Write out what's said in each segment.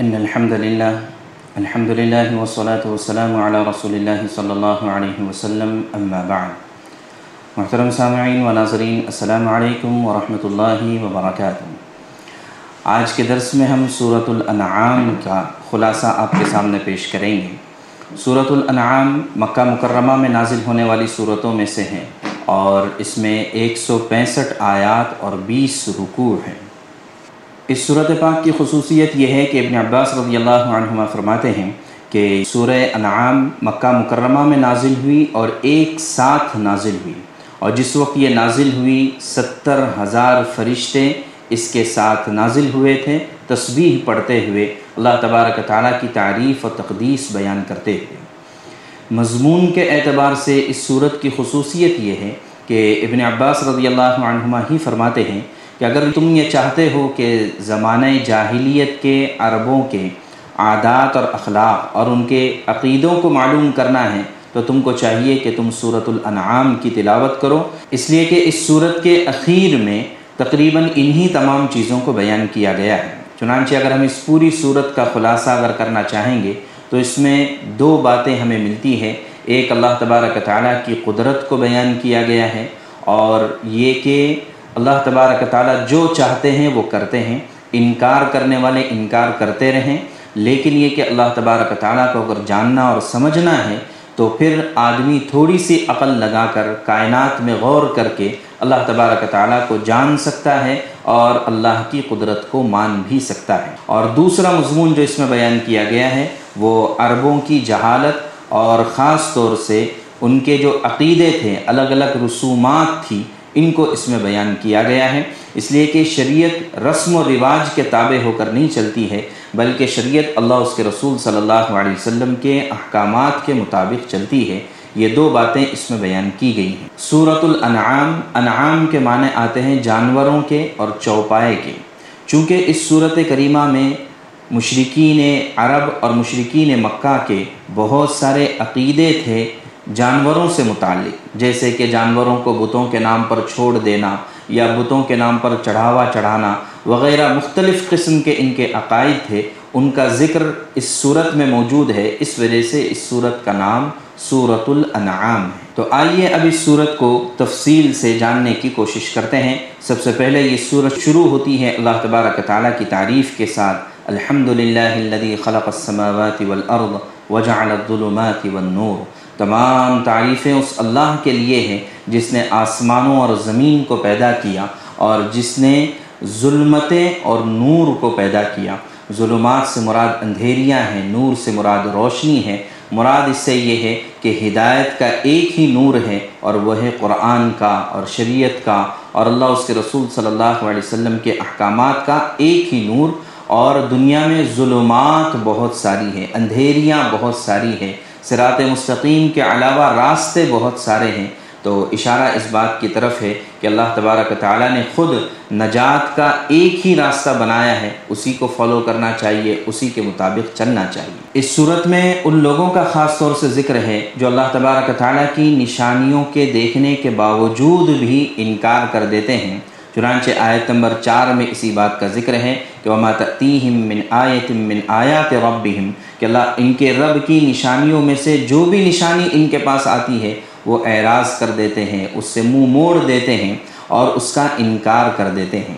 إن الحمد لله الحمد لله والصلاة والسلام على رسول الله صلی اللہ علیہ وسلم اما بعد. محترم سامعین و ناظرین، السلام علیکم ورحمۃ اللہ وبرکاتہ. آج کے درس میں ہم صورت الانعام کا خلاصہ آپ کے سامنے پیش کریں گے. صورت الانعام مکہ مکرمہ میں نازل ہونے والی صورتوں میں سے ہیں اور اس میں ایک سو پینسٹھ آیات اور بیس رکوع ہیں. اس صورت پاک کی خصوصیت یہ ہے کہ ابن عباس رضی اللہ عنہما فرماتے ہیں کہ سورہ انعام مکہ مکرمہ میں نازل ہوئی اور ایک ساتھ نازل ہوئی اور جس وقت یہ نازل ہوئی ستر ہزار فرشتے اس کے ساتھ نازل ہوئے تھے، تسبیح پڑھتے ہوئے اللہ تبارک تعالیٰ کی تعریف و تقدیس بیان کرتے ہوئے۔ مضمون کے اعتبار سے اس صورت کی خصوصیت یہ ہے کہ ابن عباس رضی اللہ عنہما ہی فرماتے ہیں کہ اگر تم یہ چاہتے ہو کہ زمانہ جاہلیت کے عربوں کے عادات اور اخلاق اور ان کے عقیدوں کو معلوم کرنا ہے، تو تم کو چاہیے کہ تم صورت الانعام کی تلاوت کرو۔ اس لیے کہ اس صورت کے اخیر میں تقریباً انہی تمام چیزوں کو بیان کیا گیا ہے۔ چنانچہ اگر ہم اس پوری صورت کا خلاصہ اگر کرنا چاہیں گے، تو اس میں دو باتیں ہمیں ملتی ہے ایک اللہ تبارک تعالیٰ کی قدرت کو بیان کیا گیا ہے اور یہ کہ اللہ تبارک تعالیٰ جو چاہتے ہیں وہ کرتے ہیں، انکار کرنے والے انکار کرتے رہیں۔ لیکن یہ کہ اللہ تبارک تعالیٰ کو اگر جاننا اور سمجھنا ہے، تو پھر آدمی تھوڑی سی عقل لگا کر، کائنات میں غور کر کے اللہ تبارک تعالیٰ کو جان سکتا ہے اور اللہ کی قدرت کو مان بھی سکتا ہے۔ اور دوسرا مضمون جو اس میں بیان کیا گیا ہے، وہ عربوں کی جہالت اور خاص طور سے ان کے جو عقیدے تھے، الگ الگ رسومات تھی ان کو اس میں بیان کیا گیا ہے۔ اس لیے کہ شریعت رسم و رواج کے تابع ہو کر نہیں چلتی ہے، بلکہ شریعت اللہ، اس کے رسول صلی اللہ علیہ وسلم کے احکامات کے مطابق چلتی ہے۔ یہ دو باتیں اس میں بیان کی گئی ہیں۔ صورت الانعام، انعام کے معنی آتے ہیں جانوروں کے اور چوپائے کے۔ چونکہ اس صورت کریمہ میں مشرقین عرب اور مشرقین مکہ کے بہت سارے عقیدے تھے جانوروں سے متعلق، جیسے کہ جانوروں کو بتوں کے نام پر چھوڑ دینا یا بتوں کے نام پر چڑھاوا چڑھانا وغیرہ مختلف قسم کے ان کے عقائد تھے، ان کا ذکر اس صورت میں موجود ہے، اس وجہ سے اس صورت کا نام صورت الانعام ہے۔ تو آئیے اب اس صورت کو تفصیل سے جاننے کی کوشش کرتے ہیں۔ سب سے پہلے یہ صورت شروع ہوتی ہے اللہ تبارک تعالیٰ کی تعریف کے ساتھ الحمد للہ خلق السماوات والارض وجعل الظلمات والنور۔ تمام تعریفیں اس اللہ کے لیے ہیں جس نے آسمانوں اور زمین کو پیدا کیا اور جس نے ظلمتیں اور نور کو پیدا کیا۔ ظلمات سے مراد اندھیریاں ہیں، نور سے مراد روشنی ہے۔ مراد اس سے یہ ہے کہ ہدایت کا ایک ہی نور ہے اور وہ ہے قرآن کا اور شریعت کا اور اللہ اس کے رسول صلی اللہ علیہ وسلم کے احکامات کا ایک ہی نور۔ اور دنیا میں ظلمات بہت ساری ہیں، اندھیریاں بہت ساری ہیں۔ سرات مستقیم کے علاوہ راستے بہت سارے ہیں۔ تو اشارہ اس بات کی طرف ہے کہ اللہ تبارک تعالیٰ نے خود نجات کا ایک ہی راستہ بنایا ہے۔ اسی کو فالو کرنا چاہیے، اسی کے مطابق چلنا چاہیے۔ اس صورت میں ان لوگوں کا خاص طور سے ذکر ہے جو اللہ تبارک تعالیٰ کی نشانیوں کے دیکھنے کے باوجود بھی انکار کر دیتے ہیں۔ چنانچہ آیت نمبر چار میں اسی بات کا ذکر ہے کہ وما تأتیہم من آیت من آیات ربہم کہ اللہ ان کے رب کی نشانیوں میں سے جو بھی نشانی ان کے پاس آتی ہے، وہ اعراض کر دیتے ہیں، اس سے منہ موڑ دیتے ہیں اور اس کا انکار کر دیتے ہیں۔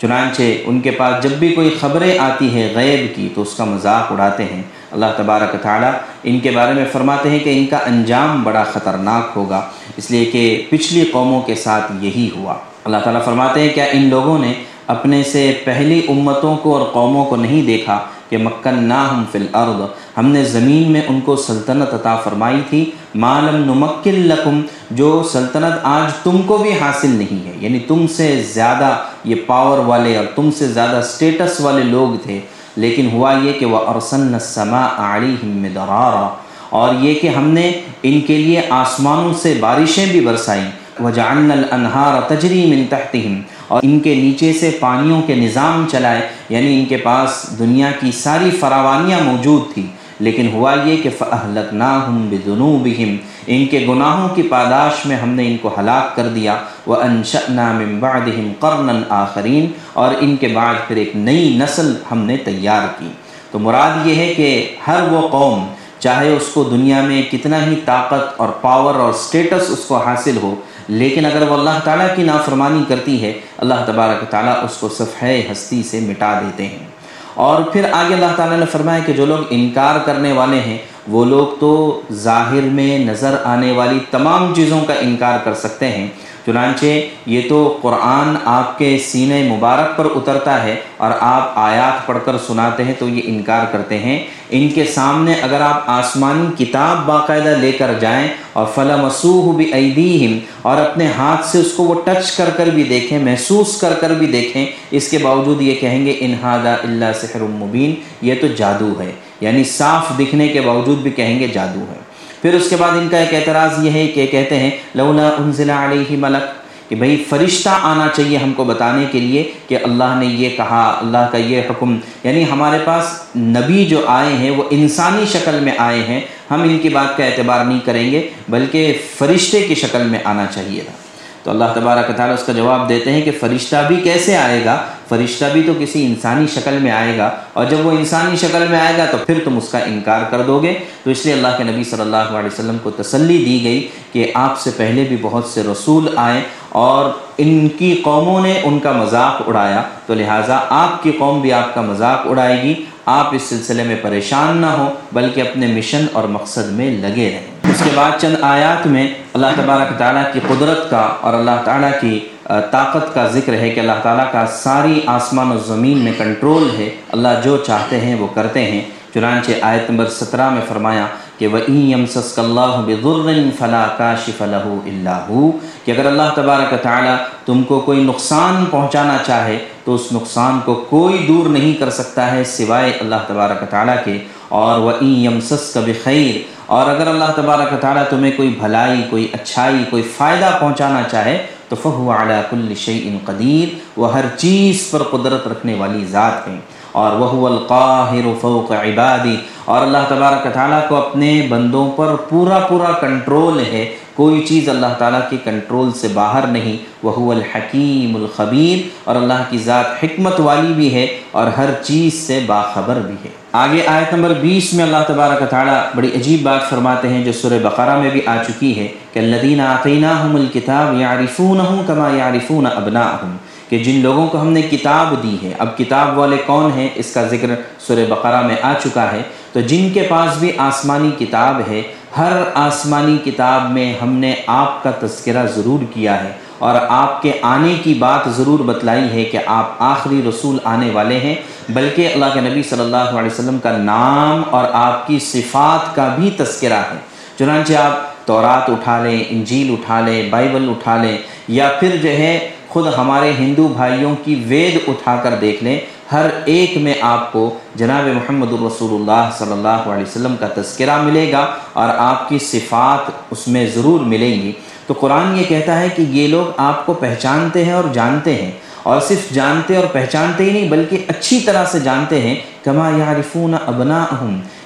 چنانچہ ان کے پاس جب بھی کوئی خبریں آتی ہیں غیب کی، تو اس کا مذاق اڑاتے ہیں۔ اللہ تبارک تعالیٰ ان کے بارے میں فرماتے ہیں کہ ان کا انجام بڑا خطرناک ہوگا، اس لیے کہ پچھلی قوموں کے ساتھ یہی ہوا۔ اللہ تعالیٰ فرماتے ہیں کیا ان لوگوں نے اپنے سے پہلی امتوں کو اور قوموں کو نہیں دیکھا کہ مکن نا ہم فی الارض، ہم نے زمین میں ان کو سلطنت عطا فرمائی تھی؟ معلم نمکن لکم، جو سلطنت آج تم کو بھی حاصل نہیں ہے۔ یعنی تم سے زیادہ یہ پاور والے اور تم سے زیادہ سٹیٹس والے لوگ تھے۔ لیکن ہوا یہ کہ وہ ارسن السماء علیہم مدرارا۔ اور یہ کہ ہم نے ان کے لیے آسمانوں سے بارشیں بھی برسائیں۔ وجعلنا الانہار تجری من تحتہم، اور ان کے نیچے سے پانیوں کے نظام چلائے یعنی ان کے پاس دنیا کی ساری فراوانیاں موجود تھی، لیکن ہوا یہ کہ فَأَهْلَقْنَاهُمْ بِذُنُوبِهِمْ ان کے گناہوں کی پاداش میں ہم نے ان کو ہلاک کر دیا وَأَنشَأْنَا مِن بَعْدِهِمْ قَرْنًا آخَرِينَ اور ان کے بعد پھر ایک نئی نسل ہم نے تیار کی۔ تو مراد یہ ہے کہ ہر وہ قوم، چاہے اس کو دنیا میں کتنا ہی طاقت اور پاور اور سٹیٹس اس کو حاصل ہو لیکن اگر وہ اللہ تعالیٰ کی نافرمانی کرتی ہے، اللہ تبارک تعالیٰ اس کو صفحہ ہستی سے مٹا دیتے ہیں۔ اور پھر آگے اللہ تعالیٰ نے فرمایا کہ جو لوگ انکار کرنے والے ہیں، وہ لوگ تو ظاہر میں نظر آنے والی تمام چیزوں کا انکار کر سکتے ہیں۔ چنانچہ یہ تو قرآن آپ کے سینے مبارک پر اترتا ہے اور آپ آیات پڑھ کر سناتے ہیں تو یہ انکار کرتے ہیں۔ ان کے سامنے اگر آپ آسمانی کتاب باقاعدہ لے کر جائیں اور فلا مسوح بھی عیدیم اور اپنے ہاتھ سے اس کو وہ ٹچ کر کر بھی دیکھیں، محسوس کر کر بھی دیکھیں، اس کے باوجود یہ کہیں گے انہادا اللہ سحر المبین یہ تو جادو ہے۔ یعنی صاف دکھنے کے باوجود بھی کہیں گے جادو ہے۔ پھر اس کے بعد ان کا ایک اعتراض یہ ہے کہ کہتے ہیں، لولا انزل علیہ ملک، کہ بھئی فرشتہ آنا چاہیے ہم کو بتانے کے لیے کہ اللہ نے یہ کہا، اللہ کا یہ حکم۔ یعنی ہمارے پاس نبی جو آئے ہیں، وہ انسانی شکل میں آئے ہیں۔ ہم ان کی بات کا اعتبار نہیں کریں گے، بلکہ فرشتے کی شکل میں آنا چاہیے تھا۔ تو اللہ تبارک تعالیٰ اس کا جواب دیتے ہیں کہ فرشتہ بھی کیسے آئے گا؟ فرشتہ بھی تو کسی انسانی شکل میں آئے گا اور جب وہ انسانی شکل میں آئے گا تو پھر تم اس کا انکار کر دو گے۔ تو اس لیے اللہ کے نبی صلی اللہ علیہ وسلم کو تسلی دی گئی کہ آپ سے پہلے بھی بہت سے رسول آئے اور ان کی قوموں نے ان کا مذاق اڑایا۔ تو لہٰذا آپ کی قوم بھی آپ کا مذاق اڑائے گی۔ آپ اس سلسلے میں پریشان نہ ہو بلکہ اپنے مشن اور مقصد میں لگے رہیں۔ اس کے بعد چند آیات میں اللہ تبارک تعالیٰ کی قدرت کا اور اللہ تعالیٰ کی طاقت کا ذکر ہے کہ اللہ تعالیٰ کا ساری آسمان و زمین میں کنٹرول ہے۔ اللہ جو چاہتے ہیں وہ کرتے ہیں۔ چنانچہ آیت نمبر سترہ میں فرمایا کہ وہ ایم سسک اللہ بغر فلاں کا شف اللہ کہ اگر اللہ تبارک تعالیٰ تم کو کوئی نقصان پہنچانا چاہے تو اس نقصان کو کوئی دور نہیں کر سکتا ہے سوائے اللہ تبارک تعالیٰ کے۔ اور وہ ایم سس کا بخیر اور اگر اللہ تبارک تعالیٰ تمہیں کوئی بھلائی، کوئی اچھائی، کوئی فائدہ پہنچانا چاہے، تو فہو علی کل شعین قدیر، وہ ہر چیز پر قدرت رکھنے والی ذات ہیں۔ اور وہ القاہر فوق عبادی۔ اور اللہ تبارک تعالیٰ کو اپنے بندوں پر پورا پورا کنٹرول ہے۔ کوئی چیز اللہ تعالیٰ کے کنٹرول سے باہر نہیں وہ الحکیم الخبیر، اور اللہ کی ذات حکمت والی بھی ہے اور ہر چیز سے باخبر بھی ہے۔ آگے آیت نمبر بیس میں اللہ تبارک تعالیٰ بڑی عجیب بات فرماتے ہیں جو سر بقرہ میں بھی آ چکی ہے کہ الدین عقینہ الکتاب یارفون ہوں کما یارفون ابنا کہ جن لوگوں کو ہم نے کتاب دی ہے۔ اب کتاب والے کون ہیں؟ اس کا ذکر سر بقرہ میں آ چکا ہے۔ تو جن کے پاس بھی آسمانی کتاب ہے ہر آسمانی کتاب میں ہم نے آپ کا تذکرہ ضرور کیا ہے اور آپ کے آنے کی بات ضرور بتلائی ہے کہ آپ آخری رسول آنے والے ہیں، بلکہ اللہ کے نبی صلی اللہ علیہ وسلم کا نام اور آپ کی صفات کا بھی تذکرہ ہے۔ چنانچہ آپ تورات اٹھا لیں، انجیل اٹھا لیں، بائبل اٹھا لیں، یا پھر جو ہے خود ہمارے ہندو بھائیوں کی وید اٹھا کر دیکھ لیں ہر ایک میں آپ کو جناب محمد الرسول اللہ صلی اللہ علیہ وسلم کا تذکرہ ملے گا اور آپ کی صفات اس میں ضرور ملیں گی۔ تو قرآن یہ کہتا ہے کہ یہ لوگ آپ کو پہچانتے ہیں اور جانتے ہیں اور صرف جانتے اور پہچانتے ہی نہیں بلکہ اچھی طرح سے جانتے ہیں کما یارفون ابنا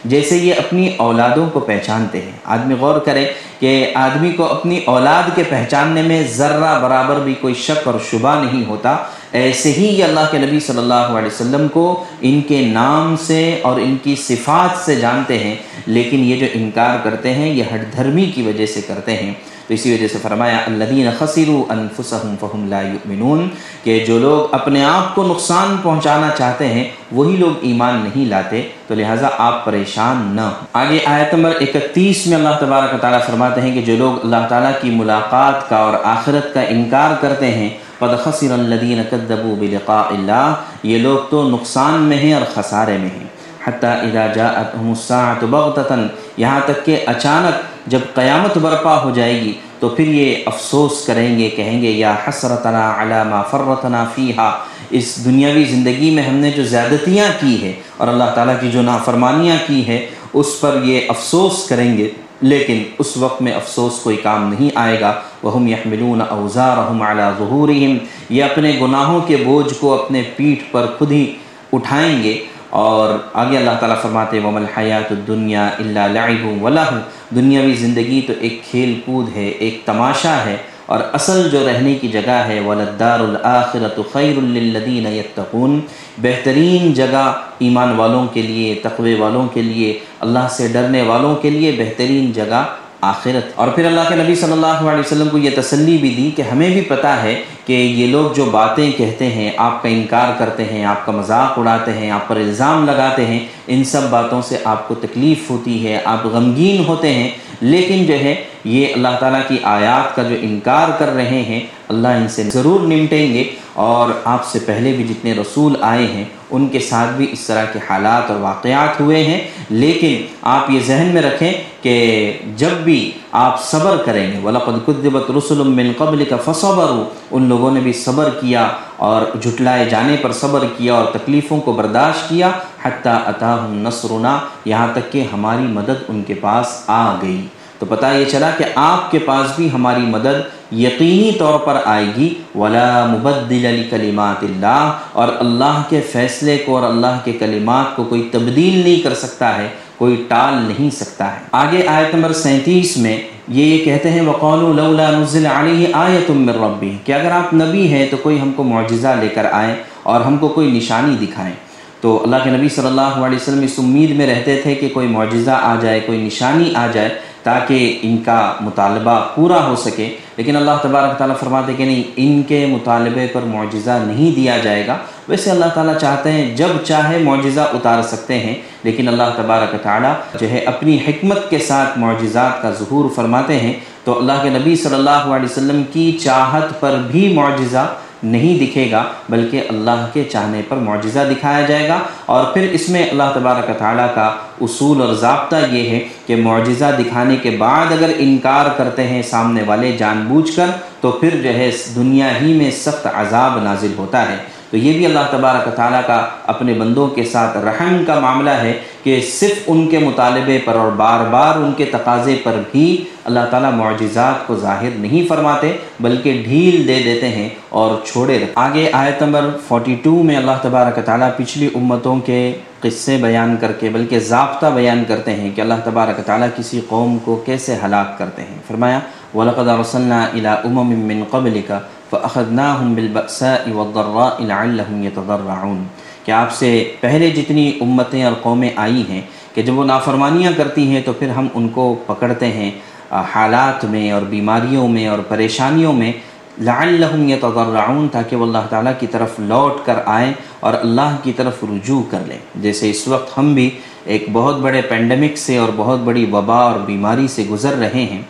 جیسے یہ اپنی اولادوں کو پہچانتے ہیں۔ آدمی غور کرے کہ آدمی کو اپنی اولاد کے پہچاننے میں ذرہ برابر بھی کوئی شک اور شبہ نہیں ہوتا۔ ایسے ہی یہ اللہ کے نبی صلی اللہ علیہ وسلم کو ان کے نام سے اور ان کی صفات سے جانتے ہیں، لیکن یہ جو انکار کرتے ہیں، یہ ہٹ دھرمی کی وجہ سے کرتے ہیں۔ تو اسی وجہ سے فرمایا الدین انفسهم فهم لا یؤمنون، کہ جو لوگ اپنے آپ کو نقصان پہنچانا چاہتے ہیں، وہی لوگ ایمان نہیں لاتے، تو لہٰذا آپ پریشان نہ ہوں۔ آگے آیت نمبر اکتیس میں اللہ تبارک تعالیٰ فرماتے ہیں کہ جو لوگ اللہ تعالیٰ کی ملاقات کا اور آخرت کا انکار کرتے ہیں، قد خسر الذین كذبوا بلقاء اللہ، یہ لوگ تو نقصان میں ہیں اور خسارے میں ہیں۔ حتیٰ اذا جاءتهم الساعة بغتتا یہاں تک کہ اچانک جب قیامت برپا ہو جائے گی تو پھر یہ افسوس کریں گے، کہیں گے، یا حسرتنا علی ما فرتنا فیہا۔ اس دنیاوی زندگی میں ہم نے جو زیادتیاں کی ہے اور اللہ تعالیٰ کی جو نافرمانیاں کی ہے اس پر یہ افسوس کریں گے۔ لیکن اس وقت میں افسوس کوئی کام نہیں آئے گا۔ وہ یحملون اوزارہم علی ظہورہم یہ اپنے گناہوں کے بوجھ کو اپنے پیٹھ پر خود ہی اٹھائیں گے۔ اور آگے اللہ تعالیٰ فرماتے ومل حیات الدنیا اللہ لعب ولہ دنیاوی زندگی تو ایک کھیل کود ہے، ایک تماشا ہے، اور اصل جو رہنے کی جگہ ہے ولدار الآخرت خیر للذین یتقون بہترین جگہ ایمان والوں کے لیے، تقوی والوں کے لیے، اللہ سے ڈرنے والوں کے لیے بہترین جگہ آخرت۔ اور پھر اللہ کے نبی صلی اللہ علیہ وسلم کو یہ تسلی بھی دی کہ ہمیں بھی پتہ ہے کہ یہ لوگ جو باتیں کہتے ہیں، آپ کا انکار کرتے ہیں، آپ کا مذاق اڑاتے ہیں، آپ پر الزام لگاتے ہیں، ان سب باتوں سے آپ کو تکلیف ہوتی ہے، آپ غمگین ہوتے ہیں۔ لیکن جو ہے، یہ اللہ تعالیٰ کی آیات کا جو انکار کر رہے ہیں، اللہ ان سے ضرور نمٹیں گے۔ اور آپ سے پہلے بھی جتنے رسول آئے ہیں، ان کے ساتھ بھی اس طرح کے حالات اور واقعات ہوئے ہیں۔ لیکن آپ یہ ذہن میں رکھیں کہ جب بھی آپ صبر کریں گے، وَلَقَدْ قُدِّبَتْ رُسُلٌ مِّن قَبْلِكَ فَصَبَرُوا۔ ان لوگوں نے بھی صبر کیا اور جھٹلائے جانے پر صبر کیا اور تکلیفوں کو برداشت کیا۔ حتیٰ أَتَاهُمْ نَصْرُنَا۔ یہاں تک کہ ہماری مدد ان کے پاس آ گئی۔ تو پتہ یہ چلا کہ آپ کے پاس بھی ہماری مدد یقینی طور پر آئے گی، ولا مبدل علی کلمات اللہ اور اللہ کے فیصلے کو اور اللہ کے کلمات کو کوئی تبدیل نہیں کر سکتا ہے، کوئی ٹال نہیں سکتا ہے۔ آگے آیت نمبر سینتیس میں یہ یہ کہتے ہیں وقول لولا نزل علیہ آیت من ربی کہ اگر آپ نبی ہیں تو کوئی ہم کو معجزہ لے کر آئیں اور ہم کو کوئی نشانی دکھائیں۔ تو اللہ کے نبی صلی اللہ علیہ وسلم اس امید میں رہتے تھے کہ کوئی معجزہ آ جائے، کوئی نشانی آ جائے۔ تاکہ ان کا مطالبہ پورا ہو سکے۔ لیکن اللہ تبارک تعالیٰ فرماتے کہ نہیں، ان کے مطالبے پر معجزہ نہیں دیا جائے گا۔ ویسے اللہ تعالیٰ چاہتے ہیں جب چاہے معجزہ اتار سکتے ہیں، لیکن اللہ تبارک تعالیٰ جو ہے اپنی حکمت کے ساتھ معجزات کا ظہور فرماتے ہیں، تو اللہ کے نبی صلی اللہ علیہ وسلم کی چاہت پر بھی معجزہ نہیں دکھے گا، بلکہ اللہ کے چاہنے پر معجزہ دکھایا جائے گا۔ اور پھر اس میں اللہ تبارک تعالیٰ کا اصول اور ضابطہ یہ ہے کہ معجزہ دکھانے کے بعد اگر انکار کرتے ہیں سامنے والے جان بوجھ کر، تو پھر جو ہے، دنیا ہی میں سخت عذاب نازل ہوتا ہے۔ تو یہ بھی اللہ تبارک تعالیٰ کا اپنے بندوں کے ساتھ رحم کا معاملہ ہے کہ صرف ان کے مطالبے پر اور بار بار ان کے تقاضے پر بھی اللہ تعالیٰ معجزات کو ظاہر نہیں فرماتے، بلکہ ڈھیل دے دیتے ہیں اور چھوڑے رہتے آگے آیت نمبر 42 میں اللہ تبارک تعالیٰ پچھلی امتوں کے قصے بیان کر کے، بلکہ ضابطہ بیان کرتے ہیں کہ اللہ تبارک تعالیٰ کسی قوم کو کیسے ہلاک کرتے ہیں۔ فرمایا، وَلَقَدْ رَسَلْنَا إِلَىٰ أُمَمٍ مِّن قَبْلِكَ فَأَخَذْنَاهُمْ بِالْبَأْسَاءِ وَالضَّرَّاءِ لَعَلَّهُمْ يَتَضَرَّعُونَ۔ کہ آپ سے پہلے جتنی امتیں اور قومیں آئی ہیں کہ جب وہ نافرمانیاں کرتی ہیں تو پھر ہم ان کو پکڑتے ہیں حالات میں اور بیماریوں میں اور پریشانیوں میں۔ لعلہم یتضرعون تاکہ وہ اللہ تعالیٰ کی طرف لوٹ کر آئیں اور اللہ کی طرف رجوع کر لیں۔ جیسے اس وقت ہم بھی ایک بہت بڑے پینڈمک سے اور بہت بڑی وبا اور بیماری سے گزر رہے ہیں۔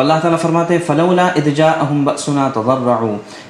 تو اللہ تعالیٰ فرماتے ہیں، فلولا ادجا اہم بسنا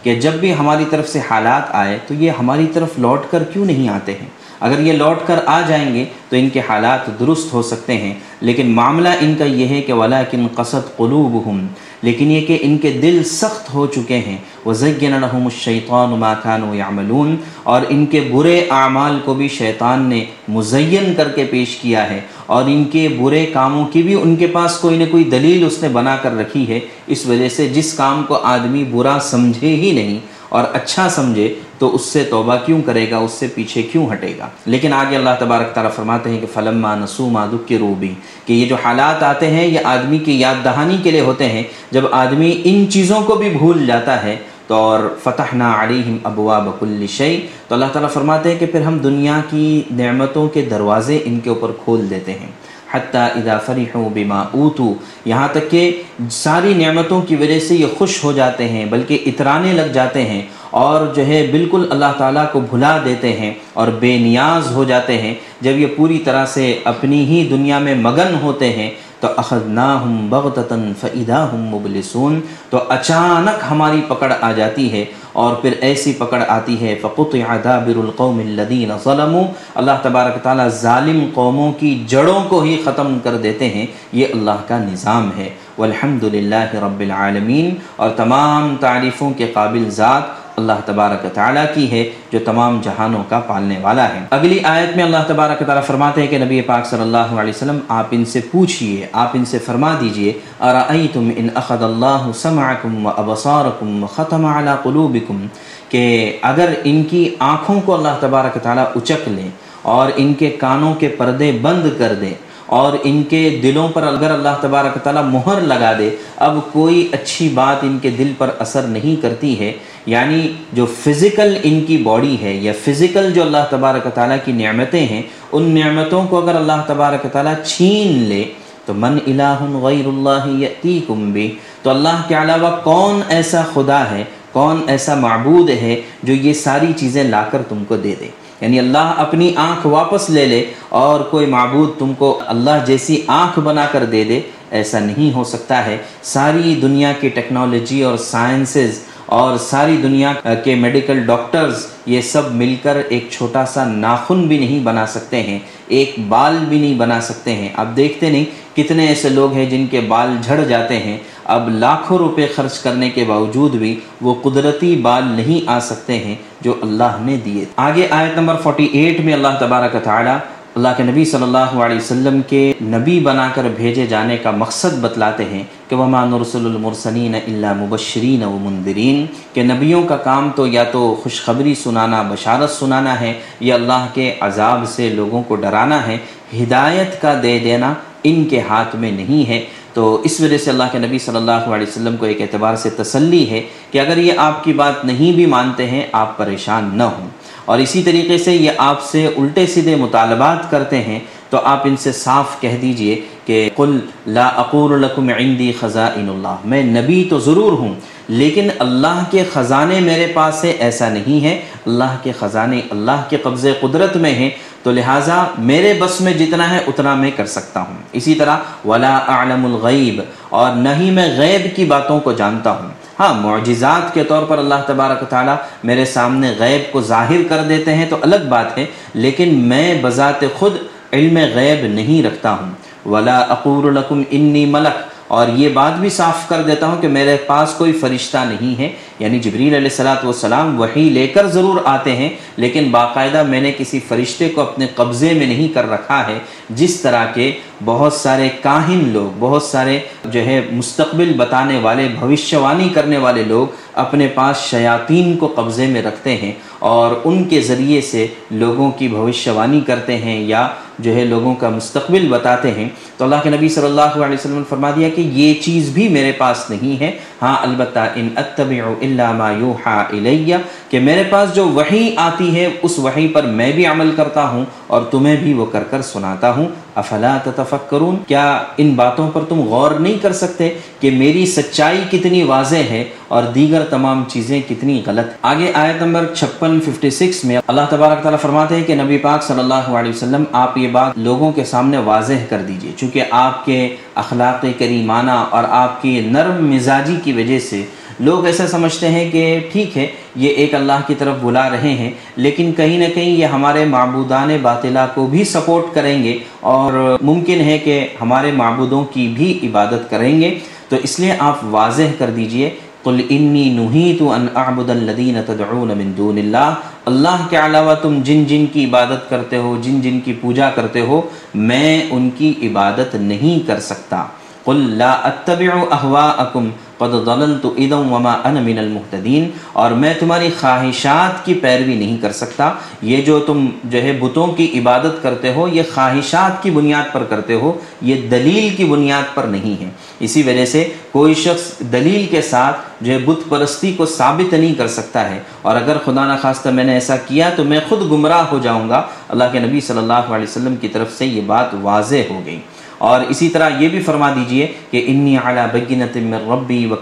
کہ جب بھی ہماری طرف سے حالات آئے تو یہ ہماری طرف لوٹ کر کیوں نہیں آتے ہیں؟ اگر یہ لوٹ کر آ جائیں گے تو ان کے حالات درست ہو سکتے ہیں، لیکن معاملہ ان کا یہ ہے کہ ولاکن قصد قلوبہم لیکن یہ کہ ان کے دل سخت ہو چکے ہیں۔ وَزَيَّنَ الحم الشیطان مَا و یاملون اور ان کے برے اعمال کو بھی شیطان نے مزین کر کے پیش کیا ہے۔ اور ان کے برے کاموں کی بھی ان کے پاس کوئی نہ کوئی دلیل اس نے بنا کر رکھی ہے۔ اس وجہ سے جس کام کو آدمی برا سمجھے ہی نہیں اور اچھا سمجھے تو اس سے توبہ کیوں کرے گا؟ اس سے پیچھے کیوں ہٹے گا؟ لیکن آگے اللہ تبارک تعالیٰ فرماتے ہیں کہ فلما نسوما دکھ روبی کہ یہ جو حالات آتے ہیں، یہ آدمی کی یاد دہانی کے لیے ہوتے ہیں۔ جب آدمی ان چیزوں کو بھی بھول جاتا ہے، تو اور فتح نا علیہم ابوا بک الشعی تو اللہ تعالیٰ فرماتے ہیں کہ پھر ہم دنیا کی نعمتوں کے دروازے ان کے اوپر کھول دیتے ہیں۔ حتیٰ اذا فرحوا بما اوتو یہاں تک کہ ساری نعمتوں کی وجہ سے یہ خوش ہو جاتے ہیں، بلکہ اترانے لگ جاتے ہیں اور جو ہے بالکل اللہ تعالیٰ کو بھلا دیتے ہیں اور بے نیاز ہو جاتے ہیں۔ جب یہ پوری طرح سے اپنی ہی دنیا میں مگن ہوتے ہیں تو اخذناہم بغتتاً فَإِذَا مبلسون، تو اچانک ہماری پکڑ آ جاتی ہے اور پھر ایسی پکڑ آتی ہے، فَقُطِعَ دَابِرُ الْقَوْمِ الَّذِينَ ظَلَمُوا۔ اللہ تبارک تعالیٰ ظالم قوموں کی جڑوں کو ہی ختم کر دیتے ہیں۔ یہ اللہ کا نظام ہے۔ والحمد للہ رب العالمین۔ اور تمام تعریفوں کے قابل ذات اللہ تبارک تعالیٰ کی ہے، جو تمام جہانوں کا پالنے والا ہے۔ اگلی آیت میں اللہ تبارک تعالیٰ فرماتے ہیں کہ نبی پاک صلی اللہ علیہ وسلم، آپ ان سے پوچھئے، آپ ان سے فرما دیجیے، ارائیتم ان اخذ اللہ سمعکم و ابصارکم و ختم علی قلوبکم، کہ اگر ان کی آنکھوں کو اللہ تبارک تعالیٰ اچک لیں اور ان کے کانوں کے پردے بند کر دیں اور ان کے دلوں پر اگر اللہ تبارک تعالیٰ مہر لگا دے، اب کوئی اچھی بات ان کے دل پر اثر نہیں کرتی ہے۔ یعنی جو فزیکل ان کی باڈی ہے یا فزیکل جو اللہ تبارک تعالیٰ کی نعمتیں ہیں، ان نعمتوں کو اگر اللہ تبارک تعالیٰ چھین لے، تو من الہ غیر اللہ یأتیکم بھی تو اللہ کے علاوہ کون ایسا خدا ہے، کون ایسا معبود ہے جو یہ ساری چیزیں لا کر تم کو دے دے۔ یعنی اللہ اپنی آنکھ واپس لے لے اور کوئی معبود تم کو اللہ جیسی آنکھ بنا کر دے دے، ایسا نہیں ہو سکتا ہے۔ ساری دنیا کی ٹیکنالوجی اور سائنسز اور ساری دنیا کے میڈیکل ڈاکٹرز یہ سب مل کر ایک چھوٹا سا ناخن بھی نہیں بنا سکتے ہیں، ایک بال بھی نہیں بنا سکتے ہیں۔ اب دیکھتے نہیں کتنے ایسے لوگ ہیں جن کے بال جھڑ جاتے ہیں، اب لاکھوں روپے خرچ کرنے کے باوجود بھی وہ قدرتی بال نہیں آ سکتے ہیں جو اللہ نے دیے۔ آگے آیت نمبر 48 میں اللہ تبارک تعالی اللہ کے نبی صلی اللہ علیہ وسلم کے نبی بنا کر بھیجے جانے کا مقصد بتلاتے ہیں کہ وما نرسل المرسلین الا مبشرین و مندرین کہ نبیوں کا کام تو یا تو خوشخبری سنانا، بشارت سنانا ہے، یا اللہ کے عذاب سے لوگوں کو ڈرانا ہے، ہدایت کا دے دینا ان کے ہاتھ میں نہیں ہے۔ تو اس وجہ سے اللہ کے نبی صلی اللہ علیہ وسلم کو ایک اعتبار سے تسلی ہے کہ اگر یہ آپ کی بات نہیں بھی مانتے ہیں، آپ پریشان نہ ہوں۔ اور اسی طریقے سے یہ آپ سے الٹے سیدھے مطالبات کرتے ہیں۔ تو آپ ان سے صاف کہہ دیجیے کہ قل لا اقول لکم عندی خزائن اللہ۔ میں نبی تو ضرور ہوں، لیکن اللہ کے خزانے میرے پاس ہے ایسا نہیں ہے۔ اللہ کے خزانے اللہ کے قبض قدرت میں ہیں، تو لہٰذا میرے بس میں جتنا ہے، اتنا میں کر سکتا ہوں۔ اسی طرح ولا اعلم الغیب، اور نہ ہی میں غیب کی باتوں کو جانتا ہوں۔ ہاں معجزات کے طور پر اللہ تبارک تعالیٰ میرے سامنے غیب کو ظاہر کر دیتے ہیں، تو الگ بات ہے، لیکن میں بذات خود علم غیب نہیں رکھتا ہوں۔ ولا اقور لکم انی ملک اور یہ بات بھی صاف کر دیتا ہوں کہ میرے پاس کوئی فرشتہ نہیں ہے۔ یعنی جبریل علیہ السلاۃ والسلام وہی لے کر ضرور آتے ہیں، لیکن باقاعدہ میں نے کسی فرشتے کو اپنے قبضے میں نہیں کر رکھا ہے۔ جس طرح کے بہت سارے کاہن لوگ، بہت سارے جو ہے مستقبل بتانے والے، بھوشیوانی کرنے والے لوگ اپنے پاس شیاطین کو قبضے میں رکھتے ہیں اور ان کے ذریعے سے لوگوں کی بھوشیوانی کرتے ہیں یا جو ہے لوگوں کا مستقبل بتاتے ہیں، تو اللہ کے نبی صلی اللہ علیہ وسلم نے فرما دیا کہ یہ چیز بھی میرے پاس نہیں ہے۔ ہاں البتہ ان اتبع الا ما یوحا الیہ، کہ میرے پاس جو وحی آتی ہے، اس وحی پر میں بھی عمل کرتا ہوں اور تمہیں بھی وہ کر کر سناتا ہوں۔ افلا تتفکرون؟ کیا ان باتوں پر تم غور نہیں کر سکتے کہ میری سچائی کتنی واضح ہے؟ اور دیگر تمام چیزیں کتنی غلط آگے آیت نمبر 56 56 میں اللہ تبارک تعالیٰ فرماتے ہیں کہ نبی پاک صلی اللہ علیہ وسلم آپ یہ بات لوگوں کے سامنے واضح کر دیجیے۔ چونکہ آپ کے اخلاق کریمانہ اور آپ کی نرم مزاجی کی وجہ سے لوگ ایسا سمجھتے ہیں کہ ٹھیک ہے، یہ ایک اللہ کی طرف بلا رہے ہیں، لیکن کہیں نہ کہیں یہ ہمارے معبودان باطلا کو بھی سپورٹ کریں گے اور ممکن ہے کہ ہمارے معبودوں کی بھی عبادت کریں گے۔ تو اس لیے آپ واضح کر دیجیے قل انی تو ان اعبد الذین تدعون من دون اللہ اللہ کے علاوہ تم جن جن کی عبادت کرتے ہو، جن جن کی پوجا کرتے ہو، میں ان کی عبادت نہیں کر سکتا۔ قل لا اتبع احواءکم قد ضللت اذا وما انا من المهتدین اور میں تمہاری خواہشات کی پیروی نہیں کر سکتا۔ یہ جو تم جو ہے بتوں کی عبادت کرتے ہو، یہ خواہشات کی بنیاد پر کرتے ہو، یہ دلیل کی بنیاد پر نہیں ہے۔ اسی وجہ سے کوئی شخص دلیل کے ساتھ جو ہے بت پرستی کو ثابت نہیں کر سکتا ہے۔ اور اگر خدا نخواستہ میں نے ایسا کیا تو میں خود گمراہ ہو جاؤں گا۔ اللہ کے نبی صلی اللہ علیہ وسلم کی طرف سے یہ بات واضح ہو گئی۔ اور اسی طرح یہ بھی فرما دیجیے کہ انی اعلیٰ بگنت من ربی و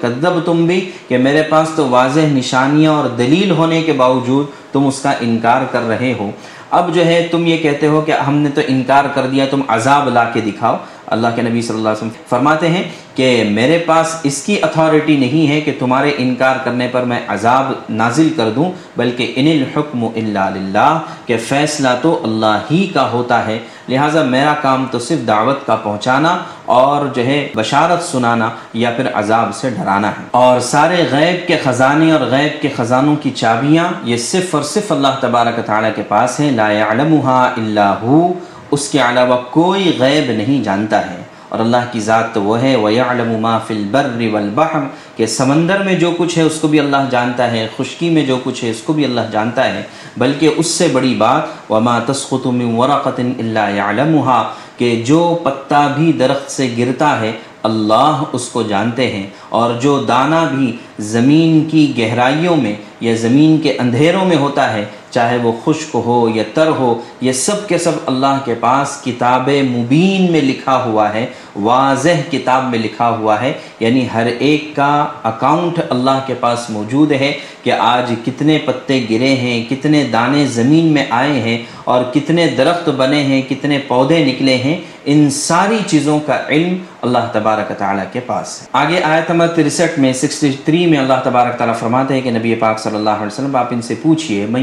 تم بھی کہ میرے پاس تو واضح نشانیاں اور دلیل ہونے کے باوجود تم اس کا انکار کر رہے ہو۔ اب جو ہے تم یہ کہتے ہو کہ ہم نے تو انکار کر دیا، تم عذاب لا کے دکھاؤ۔ اللہ کے نبی صلی اللہ علیہ وسلم فرماتے ہیں کہ میرے پاس اس کی اتھارٹی نہیں ہے کہ تمہارے انکار کرنے پر میں عذاب نازل کر دوں، بلکہ ان الحکم اللہ للہ، کہ فیصلہ تو اللہ ہی کا ہوتا ہے۔ لہٰذا میرا کام تو صرف دعوت کا پہنچانا اور جو ہے بشارت سنانا یا پھر عذاب سے ڈرانا ہے۔ اور سارے غیب کے خزانے اور غیب کے خزانوں کی چابیاں یہ صرف اور صرف اللہ تبارک تعالیٰ کے پاس ہیں۔ لا يعلمها الا هو۔ اس کے علاوہ کوئی غیب نہیں جانتا ہے۔ اور اللہ کی ذات تو وہ ہے، وَيَعْلَمُ مَا فِي الْبَرِّ وَالْبَحْرِ، کہ سمندر میں جو کچھ ہے اس کو بھی اللہ جانتا ہے، خشکی میں جو کچھ ہے اس کو بھی اللہ جانتا ہے۔ بلکہ اس سے بڑی بات، وَمَا تَسْخُطُ مِن وَرَقَةٍ إِلَّا يَعْلَمُهَا، کہ جو پتا بھی درخت سے گرتا ہے، اللہ اس کو جانتے ہیں۔ اور جو دانہ بھی زمین کی گہرائیوں میں یا زمین کے اندھیروں میں ہوتا ہے چاہے وہ خشک ہو یا تر ہو، یہ سب کے سب اللہ کے پاس کتاب مبین میں لکھا ہوا ہے، واضح کتاب میں لکھا ہوا ہے۔ یعنی ہر ایک کا اکاؤنٹ اللہ کے پاس موجود ہے کہ آج کتنے پتے گرے ہیں، کتنے دانے زمین میں آئے ہیں۔ اور کتنے درخت بنے ہیں، کتنے پودے نکلے ہیں، ان ساری چیزوں کا علم اللہ تبارک تعالیٰ کے پاس ہے۔ آگے آیت نمبر ترسٹھ میں، سکسٹی تھری میں اللہ تبارک تعالیٰ فرماتے ہیں کہ نبی پاک صلی اللہ علیہ وسلم، آپ ان سے پوچھئے میں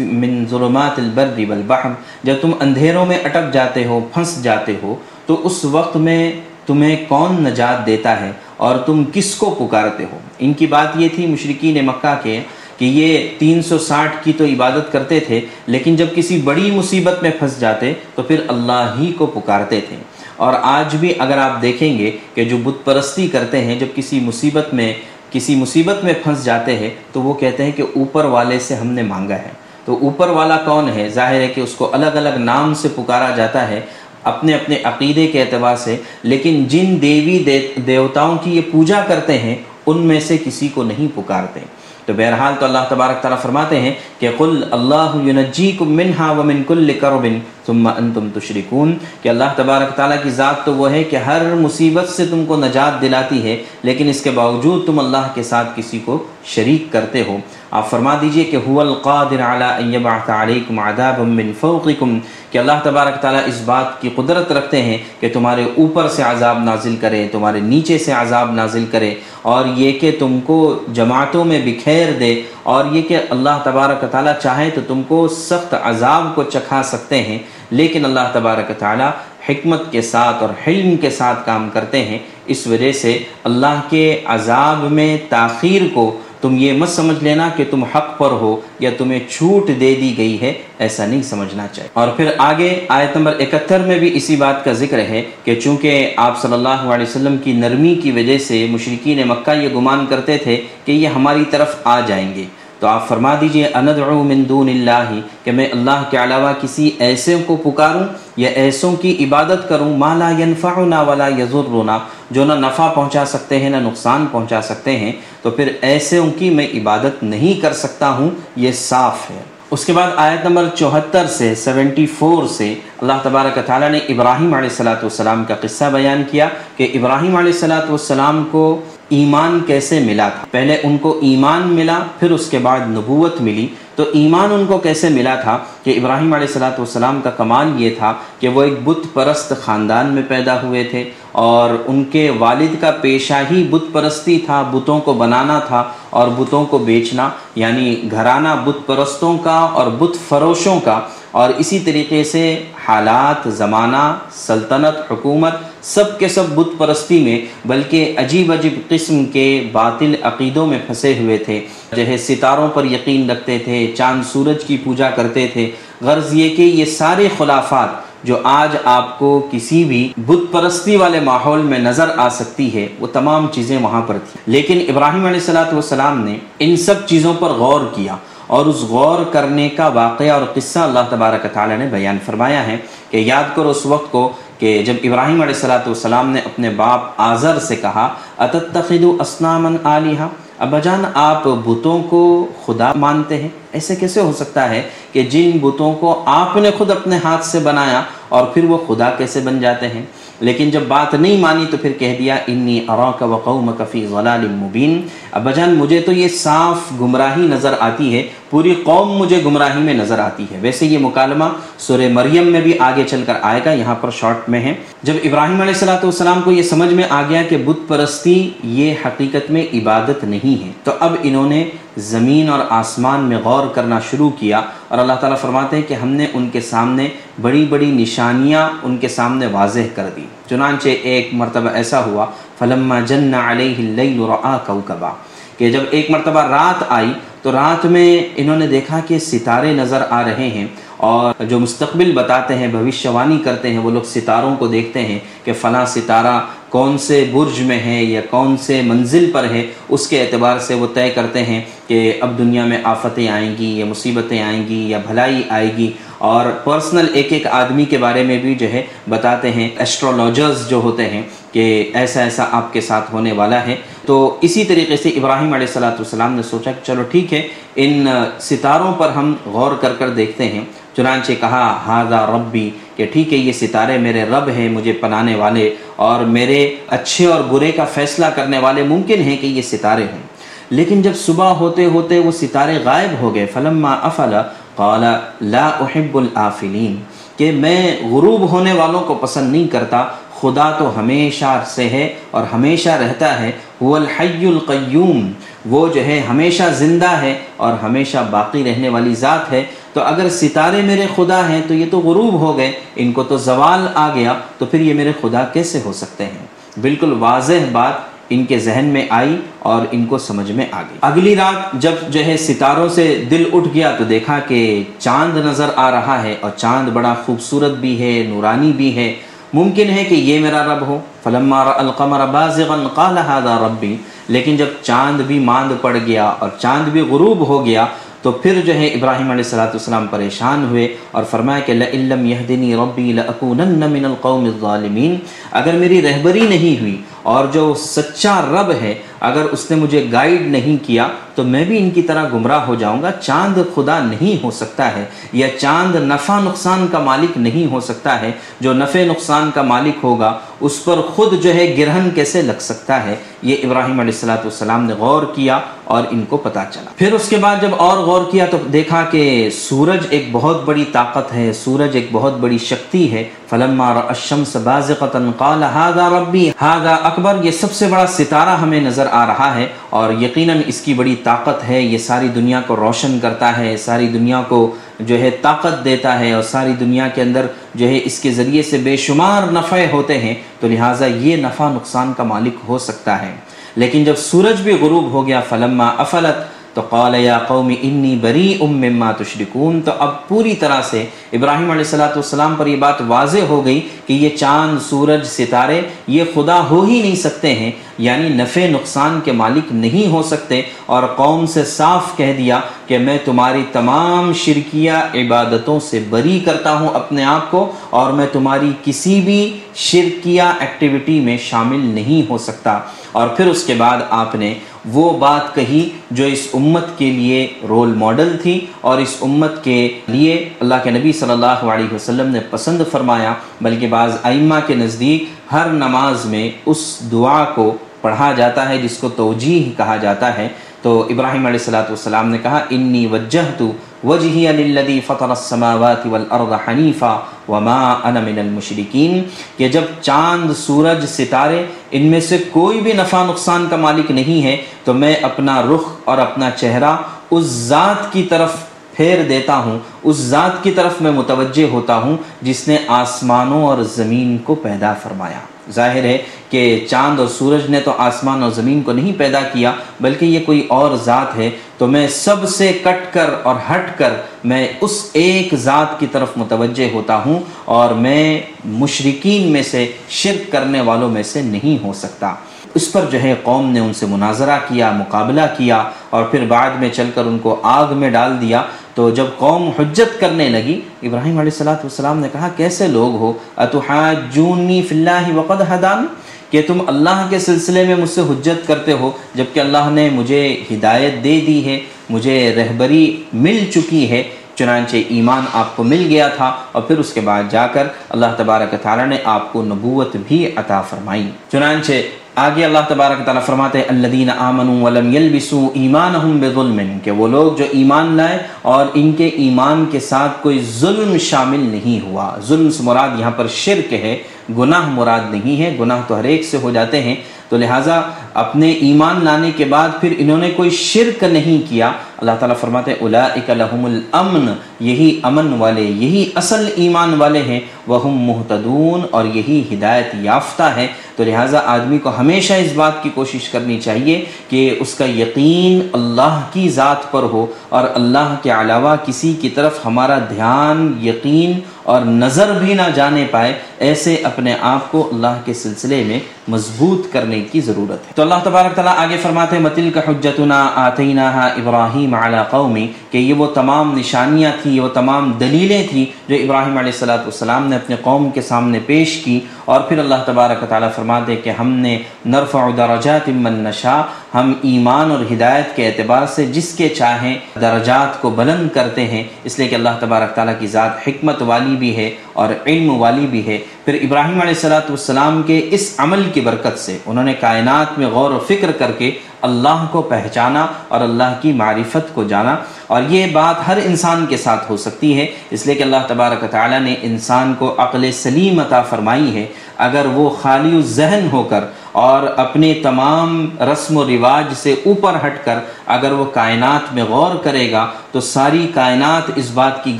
من ظلمات البر والبحر جب تم اندھیروں میں اٹک جاتے ہو، پھنس جاتے ہو، تو اس وقت میں تمہیں کون نجات دیتا ہے اور تم کس کو پکارتے ہو؟ ان کی بات یہ تھی مشرقین مکہ کے کہ یہ تین سو ساٹھ کی تو عبادت کرتے تھے، لیکن جب کسی بڑی مصیبت میں پھنس جاتے تو پھر اللہ ہی کو پکارتے تھے۔ اور آج بھی اگر آپ دیکھیں گے کہ جو بت پرستی کرتے ہیں، جب کسی مصیبت میں، کسی مصیبت میں پھنس جاتے ہیں، تو وہ کہتے ہیں کہ اوپر والے سے ہم نے مانگا ہے۔ تو اوپر والا کون ہے؟ ظاہر ہے کہ اس کو الگ الگ نام سے پکارا جاتا ہے، اپنے اپنے عقیدے کے اعتبار سے۔ لیکن جن دیوی دیوتاؤں کی یہ پوجا کرتے ہیں، ان میں سے کسی کو نہیں پکارتے۔ تو بہرحال تو اللہ تبارک تعالیٰ فرماتے ہیں کہ قل اللہ ینجیکم منہا ومن کل کرب ثم انتم تشرکون، کہ اللہ تبارک تعالیٰ کی ذات تو وہ ہے کہ ہر مصیبت سے تم کو نجات دلاتی ہے، لیکن اس کے باوجود تم اللہ کے ساتھ کسی کو شریک کرتے ہو۔ آپ فرما دیجیے کہ هو القادر على ان يبعث عليكم عذابا من فوقكم، کہ اللہ تبارک تعالیٰ اس بات کی قدرت رکھتے ہیں کہ تمہارے اوپر سے عذاب نازل کرے تمہارے نیچے سے عذاب نازل کرے اور یہ کہ تم کو جماعتوں میں بکھیر دے، اور یہ کہ اللہ تبارک تعالیٰ چاہے تو تم کو سخت عذاب کو چکھا سکتے ہیں، لیکن اللہ تبارک تعالیٰ حکمت کے ساتھ اور حلم کے ساتھ کام کرتے ہیں، اس وجہ سے اللہ کے عذاب میں تاخیر کو تم یہ مت سمجھ لینا کہ تم حق پر ہو یا تمہیں چھوٹ دے دی گئی ہے، ایسا نہیں سمجھنا چاہیے۔ اور پھر آگے آیت نمبر اکہتر میں بھی اسی بات کا ذکر ہے کہ چونکہ آپ صلی اللہ علیہ وسلم کی نرمی کی وجہ سے مشرقین مکہ یہ گمان کرتے تھے کہ یہ ہماری طرف آ جائیں گے۔ تو آپ فرما دیجیے، اندعو من دون اللہ، کہ میں اللہ کے علاوہ کسی ایسے کو پکاروں یا ایسوں کی عبادت کروں، ما لا ينفعنا ولا يضرنا جو نہ نفع پہنچا سکتے ہیں، نہ نقصان پہنچا سکتے ہیں، تو پھر ایسے کی میں عبادت نہیں کر سکتا ہوں، یہ صاف ہے۔ اس کے بعد آیت نمبر چوہتر سے، سیونٹی فور سے اللہ تبارک تعالیٰ نے ابراہیم علیہ السلاۃ والسلام کا قصہ بیان کیا کہ ابراہیم علیہ السلاۃ والسلام کو ایمان کیسے ملا تھا؟ پہلے ان کو ایمان ملا، پھر اس کے بعد نبوت ملی۔ تو ایمان ان کو کیسے ملا تھا کہ ابراہیم علیہ السلاۃ والسلام کا کمال یہ تھا کہ وہ ایک بت پرست خاندان میں پیدا ہوئے تھے اور ان کے والد کا پیشہ ہی بت پرستی تھا، بتوں کو بنانا تھا اور بتوں کو بیچنا یعنی گھرانہ بت پرستوں کا اور بت فروشوں کا۔ اور اسی طریقے سے حالات، زمانہ، سلطنت، حکومت سب کے سب بت پرستی میں، بلکہ عجیب عجیب قسم کے باطل عقیدوں میں پھنسے ہوئے تھے۔ جہے ستاروں پر یقین رکھتے تھے، چاند سورج کی پوجا کرتے تھے، غرض یہ کہ یہ سارے خلافات جو آج آپ کو کسی بھی بت پرستی والے ماحول میں نظر آ سکتی ہے، وہ تمام چیزیں وہاں پر تھیں۔ لیکن ابراہیم علیہ السلاۃ والسلام نے ان سب چیزوں پر غور کیا۔ اور اس غور کرنے کا واقعہ اور قصہ اللہ تبارک تعالیٰ نے بیان فرمایا ہے کہ یاد کرو اس وقت کو کہ جب ابراہیم علیہ السلاۃ والسلام نے اپنے باپ آذر سے کہا اتتخذ اسنامن علیہ ابا جان آپ بتوں کو خدا مانتے ہیں؟ ایسے کیسے ہو سکتا ہے کہ جن بتوں کو آپ نے خود اپنے ہاتھ سے بنایا اور پھر وہ خدا کیسے بن جاتے ہیں؟ لیکن جب بات نہیں مانی تو پھر کہہ دیا، انی اراک وقومک فی ضلال مبین. ابا جان مجھے تو یہ صاف گمراہی نظر آتی ہے، پوری قوم مجھے گمراہی میں نظر آتی ہے۔ ویسے یہ مکالمہ سورہ مریم میں بھی آگے چل کر آئے گا، یہاں پر شارٹ میں ہے۔ جب ابراہیم علیہ السلاۃ والسلام کو یہ سمجھ میں آ گیا کہ بت پرستی یہ حقیقت میں عبادت نہیں ہے، تو اب انہوں نے زمین اور آسمان میں غور کرنا شروع کیا اور اللہ تعالیٰ فرماتے ہیں کہ ہم نے ان کے سامنے بڑی بڑی نشانیاں ان کے سامنے واضح کر دی۔ چنانچہ ایک مرتبہ ایسا ہوا، فلما جن علیہ اللیل رآ کوکبا کہ جب ایک مرتبہ رات آئی تو رات میں انہوں نے دیکھا کہ ستارے نظر آ رہے ہیں اور جو مستقبل بتاتے ہیں بھوشیہ کرتے ہیں، وہ لوگ ستاروں کو دیکھتے ہیں کہ فلاں ستارہ کون سے برج میں ہے یا کون سے منزل پر ہے اس کے اعتبار سے وہ طے کرتے ہیں کہ اب دنیا میں آفتیں آئیں گی یا مصیبتیں آئیں گی یا بھلائی آئے گی۔ اور پرسنل ایک ایک آدمی کے بارے میں بھی جو ہے بتاتے ہیں ایسٹرولوجرز جو ہوتے ہیں کہ ایسا ایسا آپ کے ساتھ ہونے والا ہے۔ تو اسی طریقے سے ابراہیم علیہ السلاۃ والسلام نے سوچا کہ چلو ٹھیک ہے، ان ستاروں پر ہم غور کر کر دیکھتے ہیں۔ چنانچہ کہا ہاضا ربی کہ ٹھیک ہے، یہ ستارے میرے رب ہیں، مجھے پنانے والے اور میرے اچھے اور برے کا فیصلہ کرنے والے ممکن ہیں کہ یہ ستارے ہیں لیکن جب صبح ہوتے ہوتے وہ ستارے غائب ہو گئے، فلما افل، قال، لا احب الافلین کہ میں غروب ہونے والوں کو پسند نہیں کرتا، خدا تو ہمیشہ سے ہے اور ہمیشہ رہتا ہے وہ الحی القیوم۔ وہ جو ہے ہمیشہ زندہ ہے اور ہمیشہ باقی رہنے والی ذات ہے، تو اگر ستارے میرے خدا ہیں تو یہ تو غروب ہو گئے، ان کو تو زوال آ گیا، تو پھر یہ میرے خدا کیسے ہو سکتے ہیں؟ بالکل واضح بات ان کے ذہن میں آئی اور ان کو سمجھ میں آ گئی۔ اگلی رات جب جو ہے ستاروں سے دل اٹھ گیا تو دیکھا کہ چاند نظر آ رہا ہے اور چاند بڑا خوبصورت بھی ہے، نورانی بھی ہے۔ ممکن ہے کہ یہ میرا رب ہو۔ فلما القمر بازغا قال هذا ربی لیکن جب چاند بھی ماند پڑ گیا اور چاند بھی غروب ہو گیا، تو پھر جو ہے ابراہیم علیہ السلاۃ والسلام پریشان ہوئے اور فرمایا کہ لََ يَهْدِنِي رَبِّي لَأَكُونَنَّ مِنَ الْقَوْمِ الظَّالِمِينَ اگر میری رہبری نہیں ہوئی اور جو سچا رب ہے، اگر اس نے مجھے گائیڈ نہیں کیا، تو میں بھی ان کی طرح گمراہ ہو جاؤں گا۔ چاند خدا نہیں ہو سکتا ہے، یا چاند نفع نقصان کا مالک نہیں ہو سکتا ہے۔ جو نفع نقصان کا مالک ہوگا، اس پر خود جو ہے گرہن کیسے لگ سکتا ہے؟ یہ ابراہیم علیہ السلاۃ والسلام نے غور کیا اور ان کو پتا چلا۔ پھر اس کے بعد جب اور غور کیا تو دیکھا کہ سورج ایک بہت بڑی طاقت ہے، سورج ایک بہت بڑی شکتی ہے۔ فلما الشمس بازقتا قال، هذا ربی هذا اکبر. یہ سب سے بڑا ستارہ ہمیں نظر آ رہا ہے اور یقیناً اس کی بڑی طاقت ہے، یہ ساری دنیا کو روشن کرتا ہے، ساری دنیا کو جو ہے طاقت دیتا ہے اور ساری دنیا کے اندر جو ہے اس کے ذریعے سے بے شمار نفع ہوتے ہیں، تو لہٰذا یہ نفع نقصان کا مالک ہو سکتا ہے۔ لیکن جب سورج بھی غروب ہو گیا، فلما افلت تو قال یا قوم انی بری ام مما تشرکون تو اب پوری طرح سے ابراہیم علیہ السلاۃ والسلام پر یہ بات واضح ہو گئی کہ یہ چاند، سورج، ستارے یہ خدا ہو ہی نہیں سکتے ہیں یعنی نفع نقصان کے مالک نہیں ہو سکتے اور قوم سے صاف کہہ دیا کہ میں تمہاری تمام شرکیہ عبادتوں سے بری کرتا ہوں اپنے آپ کو اور میں تمہاری کسی بھی شرکیہ ایکٹیویٹی میں شامل نہیں ہو سکتا۔ اور پھر اس کے بعد آپ نے وہ بات کہی جو اس امت کے لیے رول ماڈل تھی اور اس امت کے لیے اللہ کے نبی صلی اللہ علیہ وسلم نے پسند فرمایا، بلکہ بعض ائمہ کے نزدیک ہر نماز میں اس دعا کو پڑھا جاتا ہے، جس کو توجیح کہا جاتا ہے۔ تو ابراہیم علیہ السلاۃ والسلام نے کہا، انی وجہ تو وجہی للذی فطر السماوات والارض حنیفا وما انا من المشرکین کہ جب چاند، سورج، ستارے، ان میں سے کوئی بھی نفع نقصان کا مالک نہیں ہے، تو میں اپنا رخ اور اپنا چہرہ اس ذات کی طرف پھیر دیتا ہوں، اس ذات کی طرف میں متوجہ ہوتا ہوں، جس نے آسمانوں اور زمین کو پیدا فرمایا۔ ظاہر ہے کہ چاند اور سورج نے تو آسمان اور زمین کو نہیں پیدا کیا، بلکہ یہ کوئی اور ذات ہے۔ تو میں سب سے کٹ کر اور ہٹ کر میں اس ایک ذات کی طرف متوجہ ہوتا ہوں اور میں مشرقین میں سے، شرک کرنے والوں میں سے نہیں ہو سکتا۔ اس پر جو ہے قوم نے ان سے مناظرہ کیا، مقابلہ کیا اور پھر بعد میں چل کر ان کو آگ میں ڈال دیا۔ تو جب قوم حجت کرنے لگی، ابراہیم علیہ السلاۃ والسلام نے کہا، کیسے لوگ ہو؟ اتحاجونی فی اللہ وقد حدان کہ تم اللہ کے سلسلے میں مجھ سے حجت کرتے ہو جبکہ اللہ نے مجھے ہدایت دے دی ہے، مجھے رہبری مل چکی ہے، چنانچہ ایمان آپ کو مل گیا تھا۔ اور پھر اس کے بعد جا کر اللہ تبارک تعالیٰ نے آپ کو نبوت بھی عطا فرمائی۔ چنانچہ آگے اللہ تبارک تعالیٰ فرماتے الدین آمن ولم یلبسو ایمان بظلم کہ وہ لوگ جو ایمان لائے اور ان کے ایمان کے ساتھ کوئی ظلم شامل نہیں ہوا۔ ظلم سے مراد یہاں پر شرک ہے، گناہ مراد نہیں ہے۔ گناہ تو ہر ایک سے ہو جاتے ہیں۔ تو لہٰذا اپنے ایمان لانے کے بعد پھر انہوں نے کوئی شرک نہیں کیا۔ اللہ تعالیٰ فرماتے اولئک لہم الامن یہی امن والے، یہی اصل ایمان والے ہیں۔ وہم محتدون اور یہی ہدایت یافتہ ہے۔ تو لہٰذا آدمی کو ہمیشہ اس بات کی کوشش کرنی چاہیے کہ اس کا یقین اللہ کی ذات پر ہو اور اللہ کے علاوہ کسی کی طرف ہمارا دھیان، یقین اور نظر بھی نہ جانے پائے، ایسے اپنے آپ کو اللہ کے سلسلے میں مضبوط کرنے کی ضرورت ہے۔ تو اللہ تبارک تعالیٰ آگے فرماتے متل کا حجتنا آتینہ ابراہیم علی قومی کہ یہ وہ تمام نشانیاں تھیں وہ تمام دلیلیں تھیں جو ابراہیم علیہ السلاۃ والسلام نے اپنے قوم کے سامنے پیش کی۔ اور پھر اللہ تبارک تعالیٰ فرما دے کہ ہم نے نرفع درجات من نشا ہم ایمان اور ہدایت کے اعتبار سے جس کے چاہیں درجات کو بلند کرتے ہیں۔ اس لیے کہ اللہ تبارک تعالیٰ کی ذات حکمت والی بھی ہے اور علم والی بھی ہے۔ پھر ابراہیم علیہ السلاۃ والسلام کے اس عمل کی برکت سے انہوں نے کائنات میں غور و فکر کر کے اللہ کو پہچانا اور اللہ کی معرفت کو جانا۔ اور یہ بات ہر انسان کے ساتھ ہو سکتی ہے، اس لیے کہ اللہ تبارک تعالیٰ نے انسان کو عقل سلیم عطا فرمائی ہے۔ اگر وہ خالی و ذہن ہو کر اور اپنے تمام رسم و رواج سے اوپر ہٹ کر اگر وہ کائنات میں غور کرے گا، تو ساری کائنات اس بات کی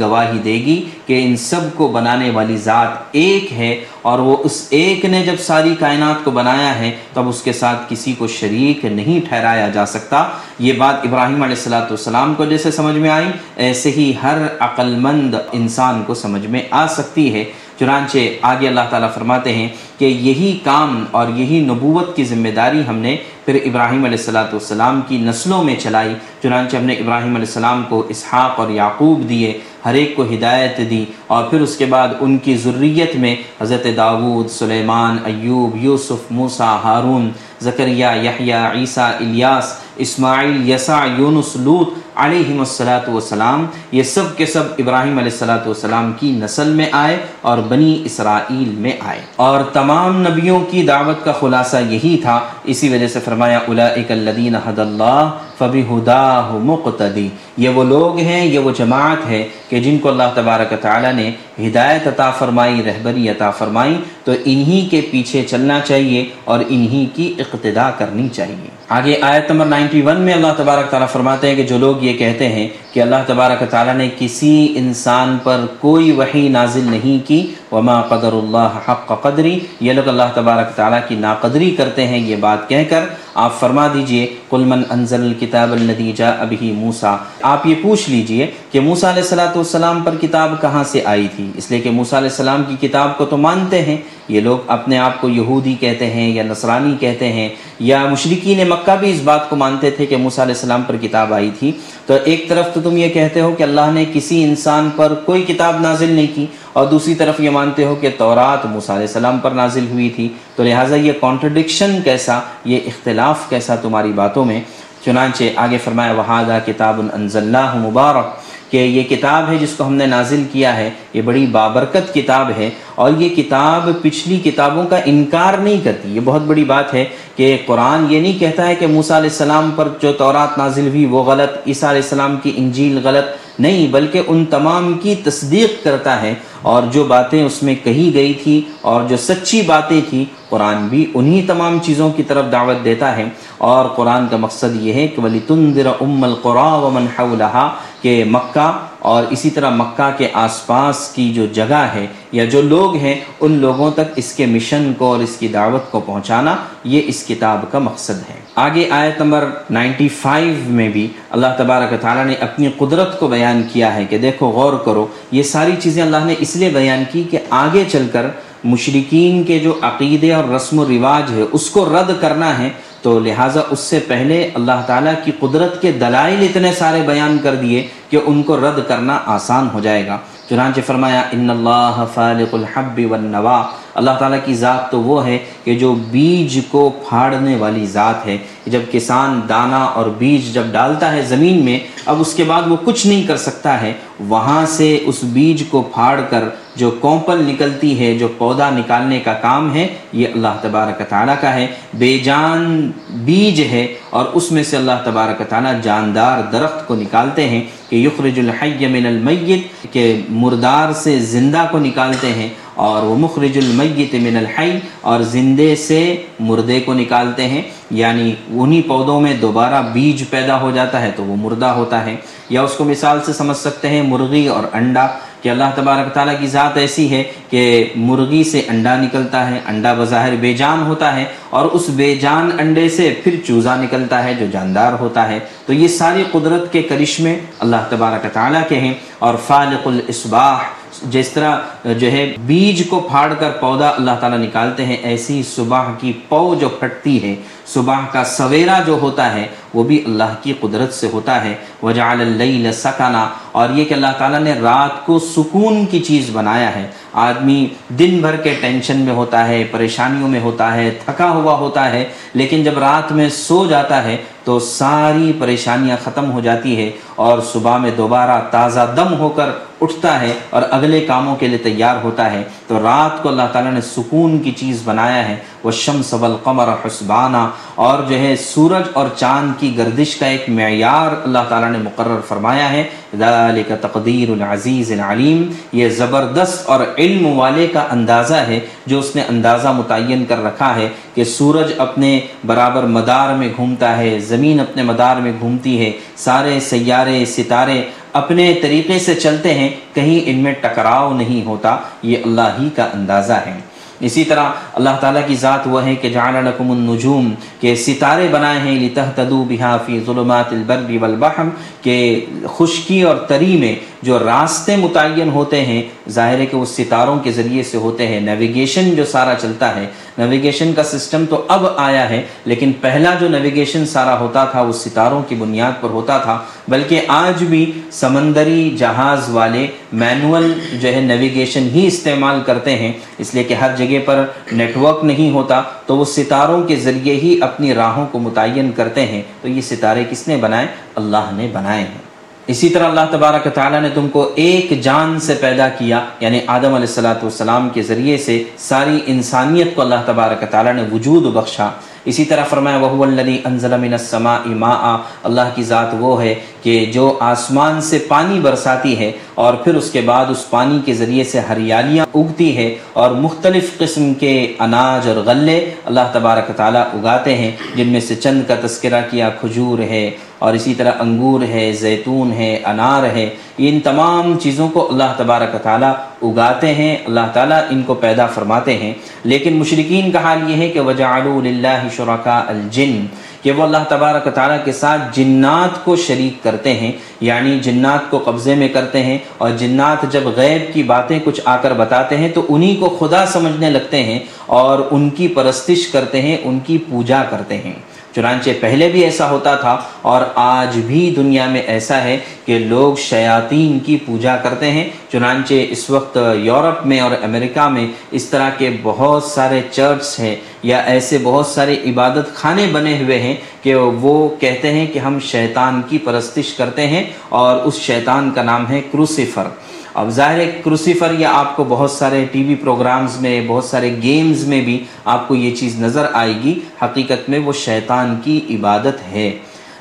گواہی دے گی کہ ان سب کو بنانے والی ذات ایک ہے اور وہ اس ایک نے جب ساری کائنات کو بنایا ہے، تب اس کے ساتھ کسی کو شریک نہیں ٹھہرایا جا سکتا۔ یہ بات ابراہیم علیہ السلاۃ والسلام کو جیسے سمجھ میں آئی، ایسے ہی ہر عقل مند انسان کو سمجھ میں آ سکتی ہے۔ چنانچہ آگے اللہ تعالیٰ فرماتے ہیں کہ یہی کام اور یہی نبوت کی ذمہ داری ہم نے پھر ابراہیم علیہ السلاۃ والسلام کی نسلوں میں چلائی۔ چنانچہ ہم نے ابراہیم علیہ السلام کو اسحاق اور یعقوب دیے، ہر ایک کو ہدایت دی اور پھر اس کے بعد ان کی ضروریت میں حضرت داود سلیمان، ایوب، یوسف، موسیٰ، ہارون زکریہ یحییٰ عیسیٰ، الیاس، اسماعیل، یسع، یونس لوت علیہ السلاۃ والسلام، یہ سب کے سب ابراہیم علیہ السلاۃ والسلام کی نسل میں آئے اور بنی اسرائیل میں آئے۔ اور تمام نبیوں کی دعوت کا خلاصہ یہی تھا، اسی وجہ سے فرمایا اولئک الذین حد اللہ فبی ہدا مقتدی۔ یہ وہ لوگ ہیں، یہ وہ جماعت ہے کہ جن کو اللہ تبارک تعالیٰ نے ہدایت عطا فرمائی، رہبری عطا فرمائی، تو انہی کے پیچھے چلنا چاہیے اور انہی کی اقتدا کرنی چاہیے۔ آگے آیت نمبر 91 میں اللہ تبارک تعالیٰ فرماتے ہیں کہ جو لوگ یہ کہتے ہیں کہ اللہ تبارک تعالیٰ نے کسی انسان پر کوئی وحی نازل نہیں کی۔ وما قدر اللہ حق قدری یہ لوگ اللہ تبارک تعالیٰ کی ناقدری کرتے ہیں، یہ بات کہہ کر آپ فرما دیجیے، قل من انزل الكتاب الذي جاء به موسیٰ۔ آپ یہ پوچھ لیجیے کہ موسیٰ علیہ السلاۃ والسلام پر کتاب کہاں سے آئی تھی؟ اس لیے کہ موسیٰ علیہ السلام کی کتاب کو تو مانتے ہیں، یہ لوگ اپنے آپ کو یہودی کہتے ہیں یا نصرانی کہتے ہیں، یا مشرقین مکہ بھی اس بات کو مانتے تھے کہ موسیٰ علیہ السلام پر کتاب آئی تھی۔ تو ایک طرف تو تم یہ کہتے ہو کہ اللہ نے کسی انسان پر کوئی کتاب نازل نہیں کی اور دوسری طرف یہ مانتے ہو کہ تورات موسیٰ علیہ السلام پر نازل ہوئی تھی، تو لہٰذا یہ کانٹرڈکشن کیسا، یہ اختلاف کیسا تمہاری باتوں میں؟ چنانچہ آگے فرمایا وہادہ کتاب اللہ مبارک کہ یہ کتاب ہے جس کو ہم نے نازل کیا ہے، یہ بڑی بابرکت کتاب ہے۔ اور یہ کتاب پچھلی کتابوں کا انکار نہیں کرتی۔ یہ بہت بڑی بات ہے کہ قرآن یہ نہیں کہتا ہے کہ موسیٰ علیہ السلام پر جو تورات نازل ہوئی وہ غلط، عیسیٰ علیہ السلام کی انجیل غلط۔ نہیں، بلکہ ان تمام کی تصدیق کرتا ہے۔ اور جو باتیں اس میں کہی گئی تھی اور جو سچی باتیں تھیں، قرآن بھی انہی تمام چیزوں کی طرف دعوت دیتا ہے۔ اور قرآن کا مقصد یہ ہے کہ ولی تندر ام القرا و حولها، کہ مکہ اور اسی طرح مکہ کے آس پاس کی جو جگہ ہے یا جو لوگ ہیں، ان لوگوں تک اس کے مشن کو اور اس کی دعوت کو پہنچانا یہ اس کتاب کا مقصد ہے۔ آگے آیت نمبر 95 میں بھی اللہ تبارک تعالیٰ نے اپنی قدرت کو بیان کیا ہے کہ دیکھو، غور کرو، یہ ساری چیزیں اللہ نے اس لیے بیان کی کہ آگے چل کر مشرقین کے جو عقیدے اور رسم و رواج ہے، اس کو رد کرنا ہے تو لہٰذا اس سے پہلے اللہ تعالیٰ کی قدرت کے دلائل اتنے سارے بیان کر دیے کہ ان کو رد کرنا آسان ہو جائے گا۔ چنانچہ فرمایا، ان اللہ فالق الحب والنوا اللہ تعالیٰ کی ذات تو وہ ہے کہ جو بیج کو پھاڑنے والی ذات ہے، جب کسان دانا اور بیج جب ڈالتا ہے زمین میں، اب اس کے بعد وہ کچھ نہیں کر سکتا ہے۔ وہاں سے اس بیج کو پھاڑ کر جو کومپل نکلتی ہے، جو پودا نکالنے کا کام ہے، یہ اللہ تبارک تعالیٰ کا ہے۔ بے جان بیج ہے اور اس میں سے اللہ تبارک تعالیٰ جاندار درخت کو نکالتے ہیں۔ کہ یخرج الحی من المیت کہ مردار سے زندہ کو نکالتے ہیں اور وہ مخرج المیت من الحی اور زندے سے مردے کو نکالتے ہیں۔ یعنی انہی پودوں میں دوبارہ بیج پیدا ہو جاتا ہے تو وہ مردہ ہوتا ہے۔ یا اس کو مثال سے سمجھ سکتے ہیں مرغی اور انڈا، کہ اللہ تبارک تعالیٰ کی ذات ایسی ہے کہ مرغی سے انڈا نکلتا ہے، انڈا بظاہر بے جان ہوتا ہے اور اس بے جان انڈے سے پھر چوزا نکلتا ہے جو جاندار ہوتا ہے۔ تو یہ ساری قدرت کے کرشمے اللہ تبارک تعالیٰ کے ہیں۔ اور فالق الاسباح جس طرح جو ہے بیج کو پھاڑ کر پودا اللہ تعالیٰ نکالتے ہیں، ایسی صبح کی پو جو پھٹتی ہے صبح کا سویرا جو ہوتا ہے، وہ بھی اللہ کی قدرت سے ہوتا ہے۔ وجعل اللیل سکنا اور یہ کہ اللہ تعالیٰ نے رات کو سکون کی چیز بنایا ہے۔ آدمی دن بھر کے ٹینشن میں ہوتا ہے، پریشانیوں میں ہوتا ہے، تھکا ہوا ہوتا ہے۔ لیکن جب رات میں سو جاتا ہے، تو ساری پریشانیاں ختم ہو جاتی ہے۔ اور صبح میں دوبارہ تازہ دم ہو کر اٹھتا ہے اور اگلے کاموں کے لیے تیار ہوتا ہے۔ تو رات کو اللہ تعالیٰ نے سکون کی چیز بنایا ہے۔ وہ شمس والقمر حسبانہ اور جو ہے سورج اور چاند کی گردش کا ایک معیار اللہ تعالیٰ نے مقرر فرمایا ہے۔ ذالک تقدیر العزیز العلیم۔ یہ زبردست اور علم والے کا اندازہ ہے جو اس نے اندازہ متعین کر رکھا ہے کہ سورج اپنے برابر مدار میں گھومتا ہے، زمین اپنے مدار میں گھومتی ہے، سارے سیارے، ستارے اپنے طریقے سے چلتے ہیں، کہیں ان میں ٹکراؤ نہیں ہوتا۔ یہ اللہ ہی کا اندازہ ہے۔ اسی طرح اللہ تعالیٰ کی ذات وہ ہے کہ جعل لکم النجوم، کہ ستارے بنائے ہیں لتہتدو بہا فی ظلمات البر والبحر، کہ خشکی اور تری میں جو راستے متعین ہوتے ہیں، ظاہر ہے کہ وہ ستاروں کے ذریعے سے ہوتے ہیں۔ نیویگیشن جو سارا چلتا ہے نیویگیشن کا سسٹم تو اب آیا ہے، لیکن پہلا جو نیویگیشن سارا ہوتا تھا، وہ ستاروں کی بنیاد پر ہوتا تھا۔ بلکہ آج بھی سمندری جہاز والے مینول جو ہے نیویگیشن ہی استعمال کرتے ہیں۔ اس لیے کہ ہر جگہ پر نیٹ ورک نہیں ہوتا، تو وہ ستاروں کے ذریعے ہی اپنی راہوں کو متعین کرتے ہیں۔ تو یہ ستارے کس نے بنائے؟ اللہ نے بنائے ہیں۔ اسی طرح اللہ تبارک تعالیٰ نے تم کو ایک جان سے پیدا کیا یعنی آدم علیہ السلاۃ والسلام کے ذریعے سے ساری انسانیت کو اللہ تبارک تعالیٰ نے وجود بخشا۔ اسی طرح فرمایا وہ انزل من السماء ماء۔ اللہ کی ذات وہ ہے کہ جو آسمان سے پانی برساتی ہے اور پھر اس کے بعد اس پانی کے ذریعے سے ہریالیاں اگتی ہے اور مختلف قسم کے اناج اور غلے اللہ تبارک تعالیٰ اگاتے ہیں، جن میں سے چند کا تذکرہ کیا، کھجور ہے اور اسی طرح انگور ہے، زیتون ہے، انار ہے ان تمام چیزوں کو اللہ تبارک تعالیٰ اگاتے ہیں، اللہ تعالیٰ ان کو پیدا فرماتے ہیں۔ لیکن مشرقین کا حال یہ ہے کہ وجعلوا للہ شرکاء الجن کہ وہ اللہ تبارک تعالیٰ کے ساتھ جنات کو شریک کرتے ہیں یعنی جنات کو قبضے میں کرتے ہیں، اور جنات جب غیب کی باتیں کچھ آ کر بتاتے ہیں تو انہی کو خدا سمجھنے لگتے ہیں اور ان کی پرستش کرتے ہیں، ان کی پوجا کرتے ہیں۔ چنانچہ پہلے بھی ایسا ہوتا تھا اور آج بھی دنیا میں ایسا ہے کہ لوگ شیاطین کی پوجا کرتے ہیں۔ چنانچہ اس وقت یورپ میں اور امریکہ میں اس طرح کے بہت سارے چرچ ہیں یا ایسے بہت سارے عبادت خانے بنے ہوئے ہیں کہ وہ کہتے ہیں کہ ہم شیطان کی پرستش کرتے ہیں اور اس شیطان کا نام ہے کروسیفر۔ اب ظاہر ہے کروسیفر یا آپ کو بہت سارے ٹی وی پروگرامز میں، بہت سارے گیمز میں بھی آپ کو یہ چیز نظر آئے گی، حقیقت میں وہ شیطان کی عبادت ہے۔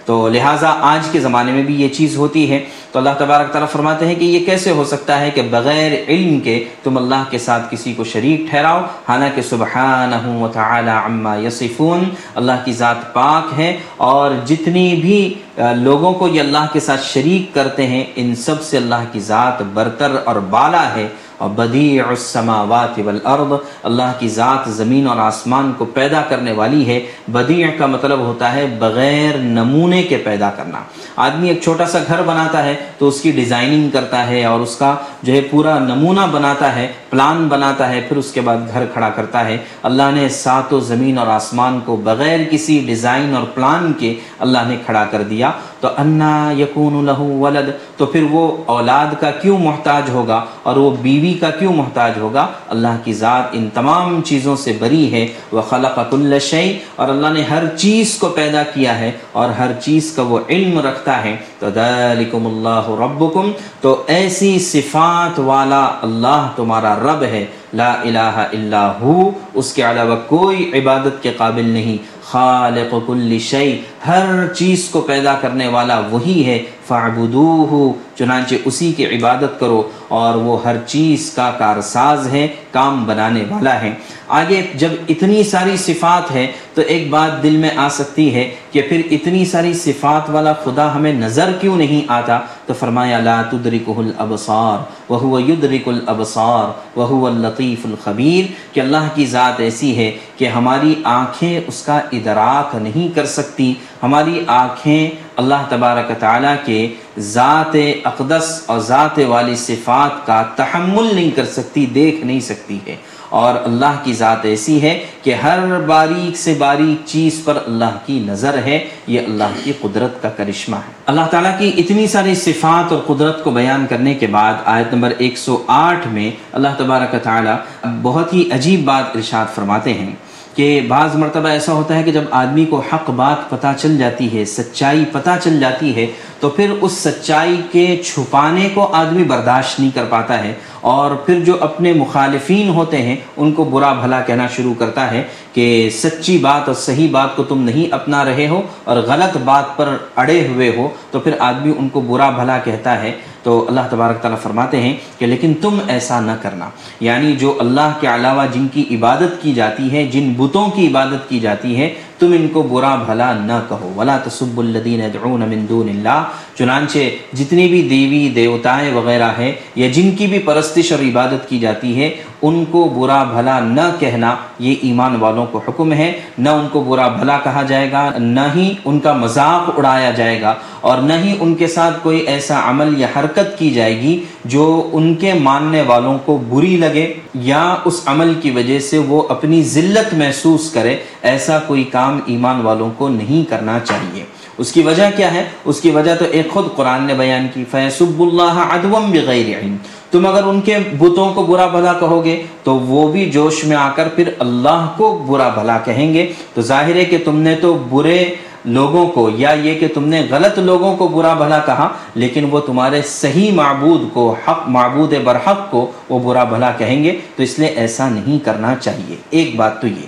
تو لہٰذا آج کے زمانے میں بھی یہ چیز ہوتی ہے۔ تو اللہ تبارک تعالیٰ فرماتے ہیں کہ یہ کیسے ہو سکتا ہے کہ بغیر علم کے تم اللہ کے ساتھ کسی کو شریک ٹھہراؤ؟ حالانکہ سبحانہ وتعالی عما یصفون، اللہ کی ذات پاک ہے اور جتنی بھی لوگوں کو یہ اللہ کے ساتھ شریک کرتے ہیں، ان سب سے اللہ کی ذات برتر اور بالا ہے۔ اور بدیع السماوات والارض، اللہ کی ذات زمین اور آسمان کو پیدا کرنے والی ہے۔ بدیع کا مطلب ہوتا ہے بغیر نمونے کے پیدا کرنا۔ آدمی ایک چھوٹا سا گھر بناتا ہے تو اس کی ڈیزائننگ کرتا ہے اور اس کا جو ہے پورا نمونہ بناتا ہے، پلان بناتا ہے، پھر اس کے بعد گھر کھڑا کرتا ہے۔ اللہ نے سات و زمین اور آسمان کو بغیر کسی ڈیزائن اور پلان کے اللہ نے کھڑا کر دیا۔ تو انا یقون لہو ولد، تو پھر وہ اولاد کا کیوں محتاج ہوگا اور وہ بیوی کا کیوں محتاج ہوگا؟ اللہ کی ذات ان تمام چیزوں سے بری ہے۔ وہ خلق کل شعی اور اللہ نے ہر چیز کو پیدا کیا ہے اور ہر چیز کا وہ علم رکھتا ہے۔ تو ذالکم اللہ ربکم تو ایسی صفات والا اللہ تمہارا رب ہے۔ لا الہ الا ہو، اس کے علاوہ کوئی عبادت کے قابل نہیں۔ خالق کل شعی ہر چیز کو پیدا کرنے والا وہی ہے۔ فعبدوہ چنانچہ اسی کی عبادت کرو اور وہ ہر چیز کا کارساز ہے، کام بنانے والا ہے۔ آگے جب اتنی ساری صفات ہے تو ایک بات دل میں آ سکتی ہے کہ پھر اتنی ساری صفات والا خدا ہمیں نظر کیوں نہیں آتا؟ تو فرمایا، لا تدرکہ الابصار، وہو یدرک الابصار، وہو اللطیف الخبیر۔ کہ اللہ کی ذات ایسی ہے کہ ہماری آنکھیں اس کا ادراک نہیں کر سکتی۔ ہماری آنکھیں اللہ تبارک تعالیٰ کے ذات اقدس اور ذات والی صفات کا تحمل نہیں کر سکتی، دیکھ نہیں سکتی ہے۔ اور اللہ کی ذات ایسی ہے کہ ہر باریک سے باریک چیز پر اللہ کی نظر ہے۔ یہ اللہ کی قدرت کا کرشمہ ہے۔ اللہ تعالیٰ کی اتنی ساری صفات اور قدرت کو بیان کرنے کے بعد آیت نمبر 108 میں اللہ تبارک تعالیٰ بہت ہی عجیب بات ارشاد فرماتے ہیں۔ کہ بعض مرتبہ ایسا ہوتا ہے کہ جب آدمی کو حق بات پتہ چل جاتی ہے، سچائی پتہ چل جاتی ہے، تو پھر اس سچائی کے چھپانے کو آدمی برداشت نہیں کر پاتا ہے۔ اور پھر جو اپنے مخالفین ہوتے ہیں، ان کو برا بھلا کہنا شروع کرتا ہے کہ سچی بات اور صحیح بات کو تم نہیں اپنا رہے ہو اور غلط بات پر اڑے ہوئے ہو، تو پھر آدمی ان کو برا بھلا کہتا ہے۔ تو اللہ تبارک تعالیٰ فرماتے ہیں کہ لیکن تم ایسا نہ کرنا۔ یعنی جو اللہ کے علاوہ جن کی عبادت کی جاتی ہے، جن بتوں کی عبادت کی جاتی ہے تم ان کو برا بھلا نہ کہو۔ ولا تصب الدین من دون اللہ چنانچہ جتنی بھی دیوی، دیوتائیں وغیرہ ہیں یا جن کی بھی پرستش اور عبادت کی جاتی ہے، ان کو برا بھلا نہ کہنا یہ ایمان والوں کو حکم ہے۔ نہ ان کو برا بھلا کہا جائے گا، نہ ہی ان کا مذاق اڑایا جائے گا اور نہ ہی ان کے ساتھ کوئی ایسا عمل یا حرکت کی جائے گی جو ان کے ماننے والوں کو بری لگے۔ یا اس عمل کی وجہ سے وہ اپنی ذلت محسوس کرے، ایسا کوئی کام ایمان والوں کو نہیں کرنا چاہیے۔ اس کی وجہ کیا ہے؟ اس کی وجہ تو ایک خود قرآن نے بیان کی فیصب اللہ ادوم بغیر علم۔ تم اگر ان کے بتوں کو برا بھلا کہو گے، تو وہ بھی جوش میں آ کر پھر اللہ کو برا بھلا کہیں گے۔ تو ظاہر ہے کہ تم نے تو برے لوگوں کو، یا یہ کہ تم نے غلط لوگوں کو برا بھلا کہا، لیکن وہ تمہارے صحیح معبود کو، حق، معبود برحق کو وہ برا بھلا کہیں گے، تو اس لیے ایسا نہیں کرنا چاہیے۔ ایک بات تو یہ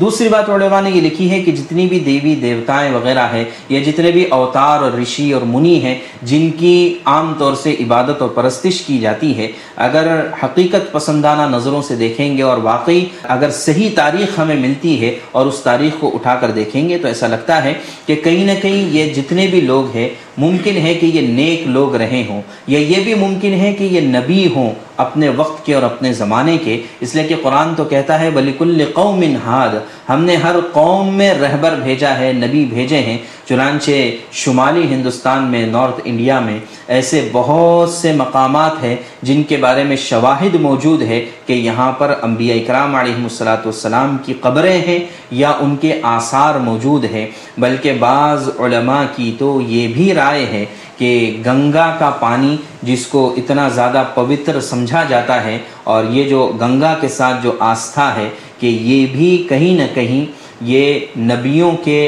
دوسری بات علماء نے یہ لکھی ہے کہ جتنی بھی دیوی دیوتائیں وغیرہ ہیں یا جتنے بھی اوتار اور رشی اور منی ہیں، جن کی عام طور سے عبادت اور پرستش کی جاتی ہے، اگر حقیقت پسندانہ نظروں سے دیکھیں گے اور واقعی اگر صحیح تاریخ ہمیں ملتی ہے اور اس تاریخ کو اٹھا کر دیکھیں گے، تو ایسا لگتا ہے کہ کہیں نہ کہیں یہ جتنے بھی لوگ ہیں ممکن ہے کہ یہ نیک لوگ رہے ہوں یا یہ بھی ممکن ہے کہ یہ نبی ہوں اپنے وقت کے اور اپنے زمانے کے۔ اس لیے کہ قرآن تو کہتا ہے بلیک قوم ہاد ہم نے ہر قوم میں رہبر بھیجا ہے، نبی بھیجے ہیں۔ چنانچہ شمالی ہندوستان میں، نارتھ انڈیا میں ایسے بہت سے مقامات ہیں جن کے بارے میں شواہد موجود ہے کہ یہاں پر انبیاء اکرام علیہ السلاۃ والسلام کی قبریں ہیں یا ان کے آثار موجود ہیں۔ بلکہ بعض علماء کی تو یہ بھی رائے ہے کہ گنگا کا پانی جس کو اتنا زیادہ پوتر سمجھا جاتا ہے اور یہ جو گنگا کے ساتھ جو آستھا ہے کہ یہ بھی کہیں نہ کہیں یہ نبیوں کے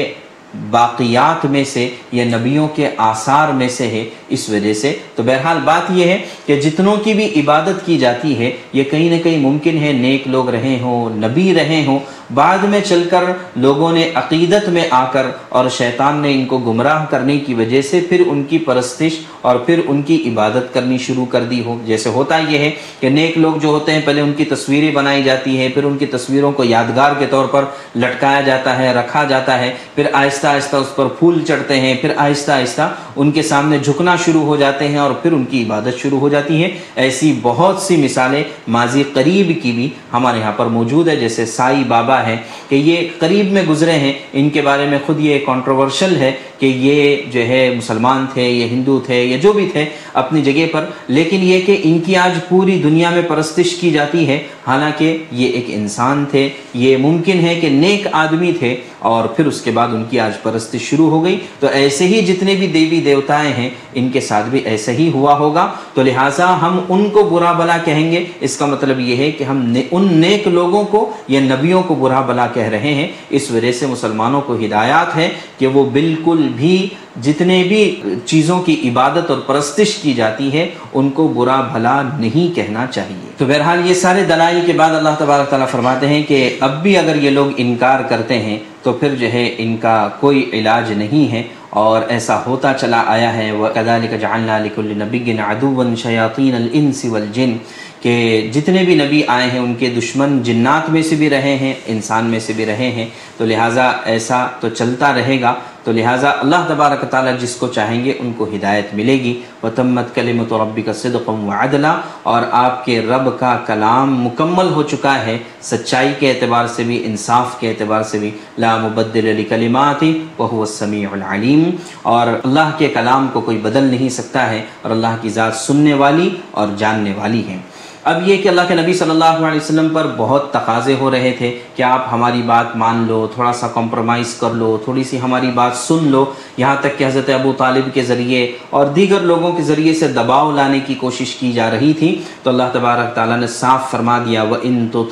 باقیات میں سے یا نبیوں کے آثار میں سے ہے اس وجہ سے۔ تو بہرحال بات یہ ہے کہ جتنوں کی بھی عبادت کی جاتی ہے، یہ کہیں نہ کہیں ممکن ہے نیک لوگ رہے ہوں، نبی رہے ہوں۔ بعد میں چل کر لوگوں نے عقیدت میں آ کر اور شیطان نے ان کو گمراہ کرنے کی وجہ سے پھر ان کی پرستش اور پھر ان کی عبادت کرنی شروع کر دی ہو۔ جیسے ہوتا یہ ہے کہ نیک لوگ جو ہوتے ہیں، پہلے ان کی تصویریں بنائی جاتی ہیں، پھر ان کی تصویروں کو یادگار کے طور پر لٹکایا جاتا ہے، رکھا جاتا ہے۔ پھر آہستہ آہستہ آہستہ اس پر پھول چڑھتے ہیں، پھر آہستہ آہستہ ان کے سامنے جھکنا شروع ہو جاتے ہیں اور پھر ان کی عبادت شروع ہو جاتی ہے ایسی بہت سی مثالیں ماضی قریب کی بھی ہمارے یہاں پر موجود ہے جیسے سائی بابا ہے کہ یہ قریب میں گزرے ہیں۔ ان کے بارے میں خود یہ کانٹروورشل ہے کہ یہ جو ہے مسلمان تھے، یہ ہندو تھے، یا جو بھی تھے اپنی جگہ پر۔ لیکن یہ کہ ان کی آج پوری دنیا میں پرستش کی جاتی ہے۔ حالانکہ یہ ایک انسان تھے، یہ ممکن ہے کہ نیک آدمی تھے۔ اور پھر اس کے بعد ان کی آج پرستی شروع ہو گئی۔ تو ایسے ہی جتنے بھی دیوی دیوتائیں ہیں، ان کے ساتھ بھی ایسا ہی ہوا ہوگا۔ تو لہٰذا ہم ان کو برا بلا کہیں گے۔ اس کا مطلب یہ ہے کہ ہم ان نیک لوگوں کو یا نبیوں کو برا بلا کہہ رہے ہیں۔ اس وجہ سے مسلمانوں کو ہدایات ہے کہ وہ بالکل بھی جتنے بھی چیزوں کی عبادت اور پرستش کی جاتی ہے، ان کو برا بھلا نہیں کہنا چاہیے۔ تو بہرحال یہ سارے دلائل کے بعد اللہ تبارک تعالیٰ فرماتے ہیں کہ اب بھی اگر یہ لوگ انکار کرتے ہیں، تو پھر جو ہے ان کا کوئی علاج نہیں ہے۔ اور ایسا ہوتا چلا آیا ہے وہ كَذَلِكَ جَعَلْنَا لِكُلِّ نَبِيٍّ عَدُوًا شَيَاطِينَ الْإِنسِ وَالْجِنِّ۔ کہ جتنے بھی نبی آئے ہیں، ان کے دشمن جنات میں سے بھی رہے ہیں، انسان میں سے بھی رہے ہیں۔ تو لہٰذا ایسا تو چلتا رہے گا۔ تو لہٰذا اللہ تبارک تعالیٰ جس کو چاہیں گے ان کو ہدایت ملے گی۔ و تمت کلمت و ربی کا صدقم و عدلہ اور آپ کے رب کا کلام مکمل ہو چکا ہے۔ سچائی کے اعتبار سے بھی، انصاف کے اعتبار سے بھی۔ لا مبدل علی کلماتی وہ السمیع العلیم۔ اور اللہ کے کلام کو کوئی بدل نہیں سکتا ہے۔ اور اللہ کی ذات سننے والی اور جاننے والی ہے۔ اب یہ کہ اللہ کے نبی صلی اللہ علیہ وسلم پر بہت تقاضے ہو رہے تھے کہ آپ ہماری بات مان لو، تھوڑا سا کمپرومائز کر لو، تھوڑی سی ہماری بات سن لو۔ یہاں تک کہ حضرت ابو طالب کے ذریعے اور دیگر لوگوں کے ذریعے سے دباؤ لانے کی کوشش کی جا رہی تھی۔ تو اللہ تبارک تعالیٰ نے صاف فرما دیا وہ ان تو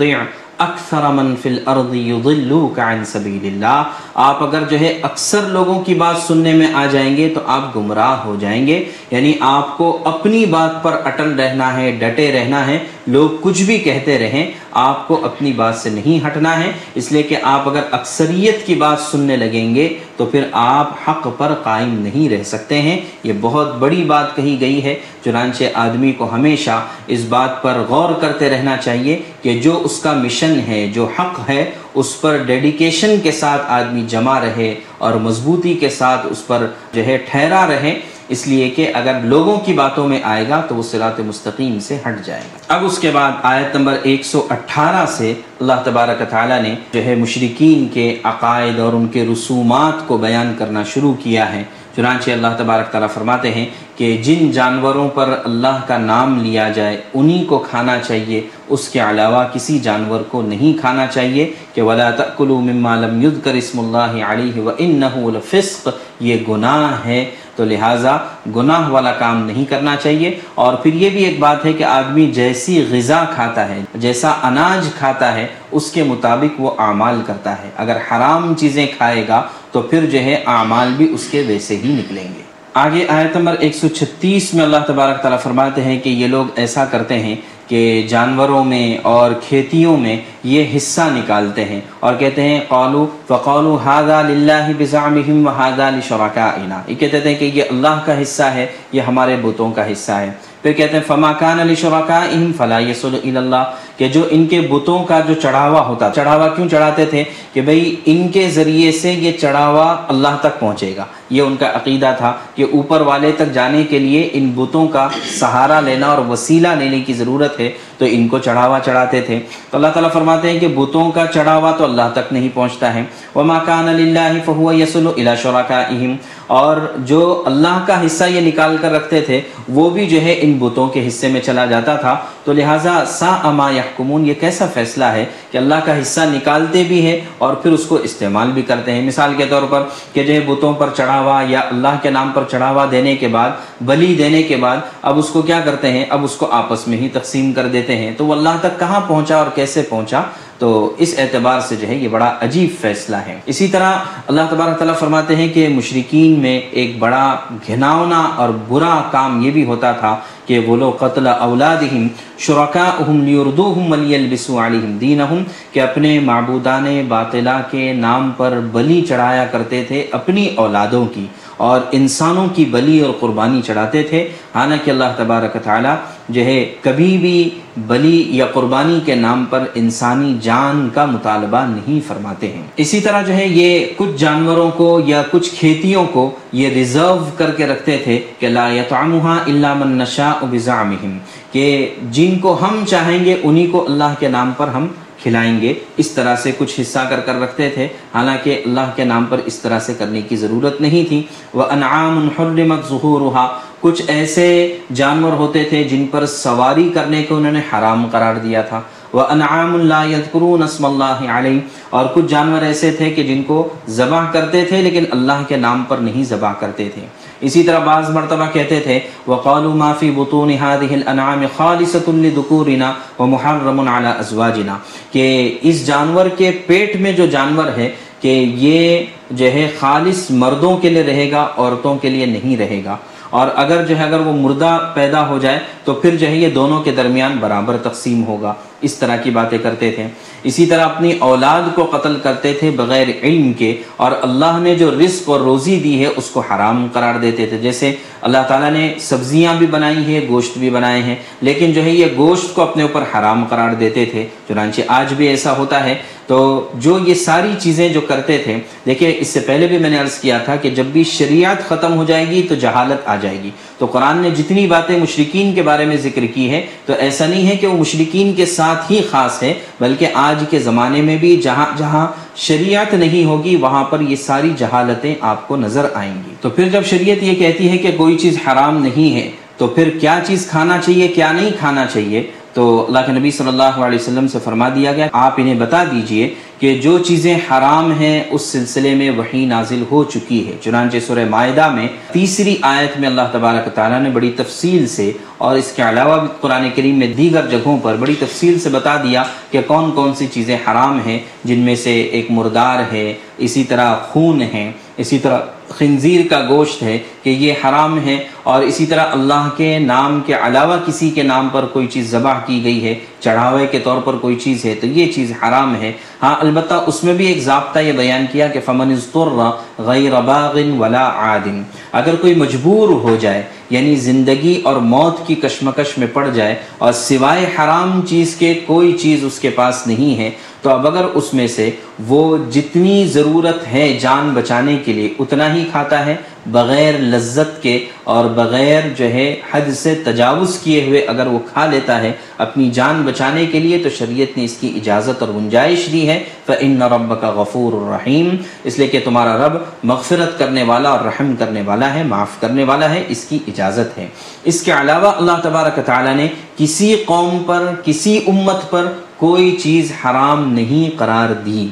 اکثر من فی الارض یضلوک عن سبیل اللہ، آپ اگر جو ہے اکثر لوگوں کی بات سننے میں آ جائیں گے تو آپ گمراہ ہو جائیں گے۔ یعنی آپ کو اپنی بات پر اٹل رہنا ہے، ڈٹے رہنا ہے، لوگ کچھ بھی کہتے رہیں۔ آپ کو اپنی بات سے نہیں ہٹنا ہے۔ اس لیے کہ آپ اگر اکثریت کی بات سننے لگیں گے تو پھر آپ حق پر قائم نہیں رہ سکتے ہیں۔ یہ بہت بڑی بات کہی گئی ہے۔ چنانچہ آدمی کو ہمیشہ اس بات پر غور کرتے رہنا چاہیے کہ جو اس کا مشن ہے، جو حق ہے، اس پر ڈیڈیکیشن کے ساتھ آدمی جمع رہے اور مضبوطی کے ساتھ اس پر جو ہے ٹھہرا رہے۔ اس لیے کہ اگر لوگوں کی باتوں میں آئے گا تو وہ صراط مستقیم سے ہٹ جائے گا۔ اب اس کے بعد آیت نمبر 118 سے اللہ تبارک تعالیٰ نے جو ہے مشرقین کے عقائد اور ان کے رسومات کو بیان کرنا شروع کیا ہے۔ چنانچہ اللہ تبارک تعالیٰ فرماتے ہیں کہ جن جانوروں پر اللہ کا نام لیا جائے، انہی کو کھانا چاہیے۔ اس کے علاوہ کسی جانور کو نہیں کھانا چاہیے کہ ولا تأکلوا مما لم يذكر اسم اللہ علیہ وانه لفسق۔ یہ گناہ ہے۔ تو لہٰذا گناہ والا کام نہیں کرنا چاہیے۔ اور پھر یہ بھی ایک بات ہے کہ آدمی جیسی غذا کھاتا ہے، جیسا اناج کھاتا ہے، اس کے مطابق وہ اعمال کرتا ہے۔ اگر حرام چیزیں کھائے گا تو پھر جو ہے اعمال بھی اس کے ویسے ہی نکلیں گے۔ آگے آیت نمبر 136 میں اللہ تبارک تعالیٰ فرماتے ہیں کہ یہ لوگ ایسا کرتے ہیں کہ جانوروں میں اور کھیتیوں میں یہ حصہ نکالتے ہیں اور کہتے ہیں قالو فقالو هذا للہ بزعمهم وهذا لشرکائنا یہ کہتے ہیں کہ یہ اللہ کا حصہ ہے، یہ ہمارے بتوں کا حصہ ہے۔ پھر کہتے ہیں، فما کان لشرکائهم فلا يصل الى اللہ۔ کہ جو ان کے بتوں کا جو چڑھاوا ہوتا چڑھاوا کیوں چڑھاتے تھے؟ کہ بھئی ان کے ذریعے سے یہ چڑھاوا اللہ تک پہنچے گا۔ یہ ان کا عقیدہ تھا کہ اوپر والے تک جانے کے لیے ان بتوں کا سہارا لینا اور وسیلہ لینے کی ضرورت ہے، تو ان کو چڑھاوا چڑھاتے تھے۔ تو اللہ تعالیٰ فرماتے ہیں کہ بتوں کا چڑھاوا تو اللہ تک نہیں پہنچتا ہے۔ وما كان لله فهو يصل الى شركائهم۔ اور جو اللہ کا حصہ یہ نکال کر رکھتے تھے، وہ بھی جو ہے ان بتوں کے حصے میں چلا جاتا تھا۔ تو لہٰذا سا اما یحکمون یہ کیسا فیصلہ ہے کہ اللہ کا حصہ نکالتے بھی ہیں اور پھر اس کو استعمال بھی کرتے ہیں؟ مثال کے طور پر کہ جو ہے بتوں پر چڑھاوا یا اللہ کے نام پر چڑھاوا دینے کے بعد، بلی دینے کے بعد اب اس کو کیا کرتے ہیں؟ اب اس کو آپس میں ہی تقسیم کر دیتے ہیں۔ تو وہ اللہ تک کہاں پہنچا اور کیسے پہنچا؟ تو اس اعتبار سے جو ہے یہ بڑا عجیب فیصلہ ہے۔ اسی طرح اللہ تبارک تعالیٰ فرماتے ہیں کہ مشرقین میں ایک بڑا گھناؤنا اور برا کام یہ بھی ہوتا تھا کہ وہ لوگ قتل اولادہم شرکاءہم لیردوہم ولیلبسو علیہم دینہم کہ اپنے معبودان باطلہ کے نام پر بلی چڑھایا کرتے تھے اپنی اولادوں کی اور انسانوں کی بلی اور قربانی چڑھاتے تھے۔ حالانکہ اللہ تبارک تعالیٰ جو ہے کبھی بھی بلی یا قربانی کے نام پر انسانی جان کا مطالبہ نہیں فرماتے ہیں۔ اسی طرح جو ہے یہ کچھ جانوروں کو یا کچھ کھیتیوں کو یہ ریزرو کر کے رکھتے تھے کہ لا يطعمها الا من نشاء بزعمهم کہ جن کو ہم چاہیں گے انہی کو اللہ کے نام پر ہم کھلائیں گے۔ اس طرح سے کچھ حصہ کر کر رکھتے تھے۔ حالانکہ اللہ کے نام پر اس طرح سے کرنے کی ضرورت نہیں تھی۔ وہ انعام حرمت ظہورها کچھ ایسے جانور ہوتے تھے جن پر سواری کرنے کو انہوں نے حرام قرار دیا تھا۔ وہ انعام اللہ یذکرون اسم اللہ علیہ اور کچھ جانور ایسے تھے کہ جن کو ذبح کرتے تھے لیکن اللہ کے نام پر نہیں ذبح کرتے تھے۔ اسی طرح بعض مرتبہ کہتے تھے، وقالوا ما في بطون هذه الانعام خالصه لذكورنا ومحرم على ازواجنا کہ اس جانور کے پیٹ میں جو جانور ہے، کہ یہ جو ہے خالص مردوں کے لیے رہے گا، عورتوں کے لیے نہیں رہے گا۔ اور اگر جو ہے اگر وہ مردہ پیدا ہو جائے، تو پھر جو ہے یہ دونوں کے درمیان برابر تقسیم ہوگا۔ اس طرح کی باتیں کرتے تھے۔ اسی طرح اپنی اولاد کو قتل کرتے تھے بغیر علم کے اور اللہ نے جو رزق اور روزی دی ہے اس کو حرام قرار دیتے تھے۔ جیسے اللہ تعالیٰ نے سبزیاں بھی بنائی ہیں، گوشت بھی بنائے ہیں، لیکن جو ہے یہ گوشت کو اپنے اوپر حرام قرار دیتے تھے۔ چنانچہ آج بھی ایسا ہوتا ہے۔ تو جو یہ ساری چیزیں جو کرتے تھے دیکھیں اس سے پہلے بھی میں نے عرض کیا تھا کہ جب بھی شریعت ختم ہو جائے گی تو جہالت آ جائے گی۔ تو قرآن نے جتنی باتیں مشرقین کے بارے میں ذکر کی ہے تو ایسا نہیں ہے کہ وہ مشرقین کے ساتھ ہی خاص ہے بلکہ آج کے زمانے میں بھی جہاں جہاں شریعت نہیں ہوگی، وہاں پر یہ ساری جہالتیں آپ کو نظر آئیں گی۔ تو پھر جب شریعت یہ کہتی ہے کہ کوئی چیز حرام نہیں ہے، تو پھر کیا چیز کھانا چاہیے، کیا نہیں کھانا چاہیے؟ تو اللہ کے نبی صلی اللہ علیہ وسلم سے فرما دیا گیا آپ انہیں بتا دیجیے کہ جو چیزیں حرام ہیں اس سلسلے میں وہی نازل ہو چکی ہے۔ چنانچہ سورہ معاہدہ میں تیسری آیت میں اللہ تبارک تعالیٰ نے بڑی تفصیل سے اور اس کے علاوہ بھی قرآن کریم میں دیگر جگہوں پر بڑی تفصیل سے بتا دیا کہ کون کون سی چیزیں حرام ہیں، جن میں سے ایک مردار ہے، اسی طرح خون ہے، اسی طرح خنزیر کا گوشت ہے کہ یہ حرام ہے اور اسی طرح اللہ کے نام کے علاوہ کسی کے نام پر کوئی چیز ذبح کی گئی ہے، چڑھاوے کے طور پر کوئی چیز ہے تو یہ چیز حرام ہے۔ ہاں البتہ اس میں بھی ایک ضابطہ یہ بیان کیا کہ فمن غیر باغ ولا عادن اگر کوئی مجبور ہو جائے یعنی زندگی اور موت کی کشمکش میں پڑ جائے اور سوائے حرام چیز کے کوئی چیز اس کے پاس نہیں ہے تو اب اگر اس میں سے وہ جتنی ضرورت ہے جان بچانے کے لیے اتنا ہی کھاتا ہے، بغیر لذت کے اور بغیر جو ہے حد سے تجاوز کیے ہوئے اگر وہ کھا لیتا ہے، اپنی جان بچانے کے لیے تو شریعت نے اس کی اجازت اور گنجائش دی ہے۔ فَإِنَّ رَبَّكَ غَفُورُ الرحیم اس لیے کہ تمہارا رب مغفرت کرنے والا اور رحم کرنے والا ہے، معاف کرنے والا ہے، اس کی اجازت ہے۔ اس کے علاوہ اللہ تبارک تعالیٰ نے کسی قوم پر، کسی امت پر کوئی چیز حرام نہیں قرار دی۔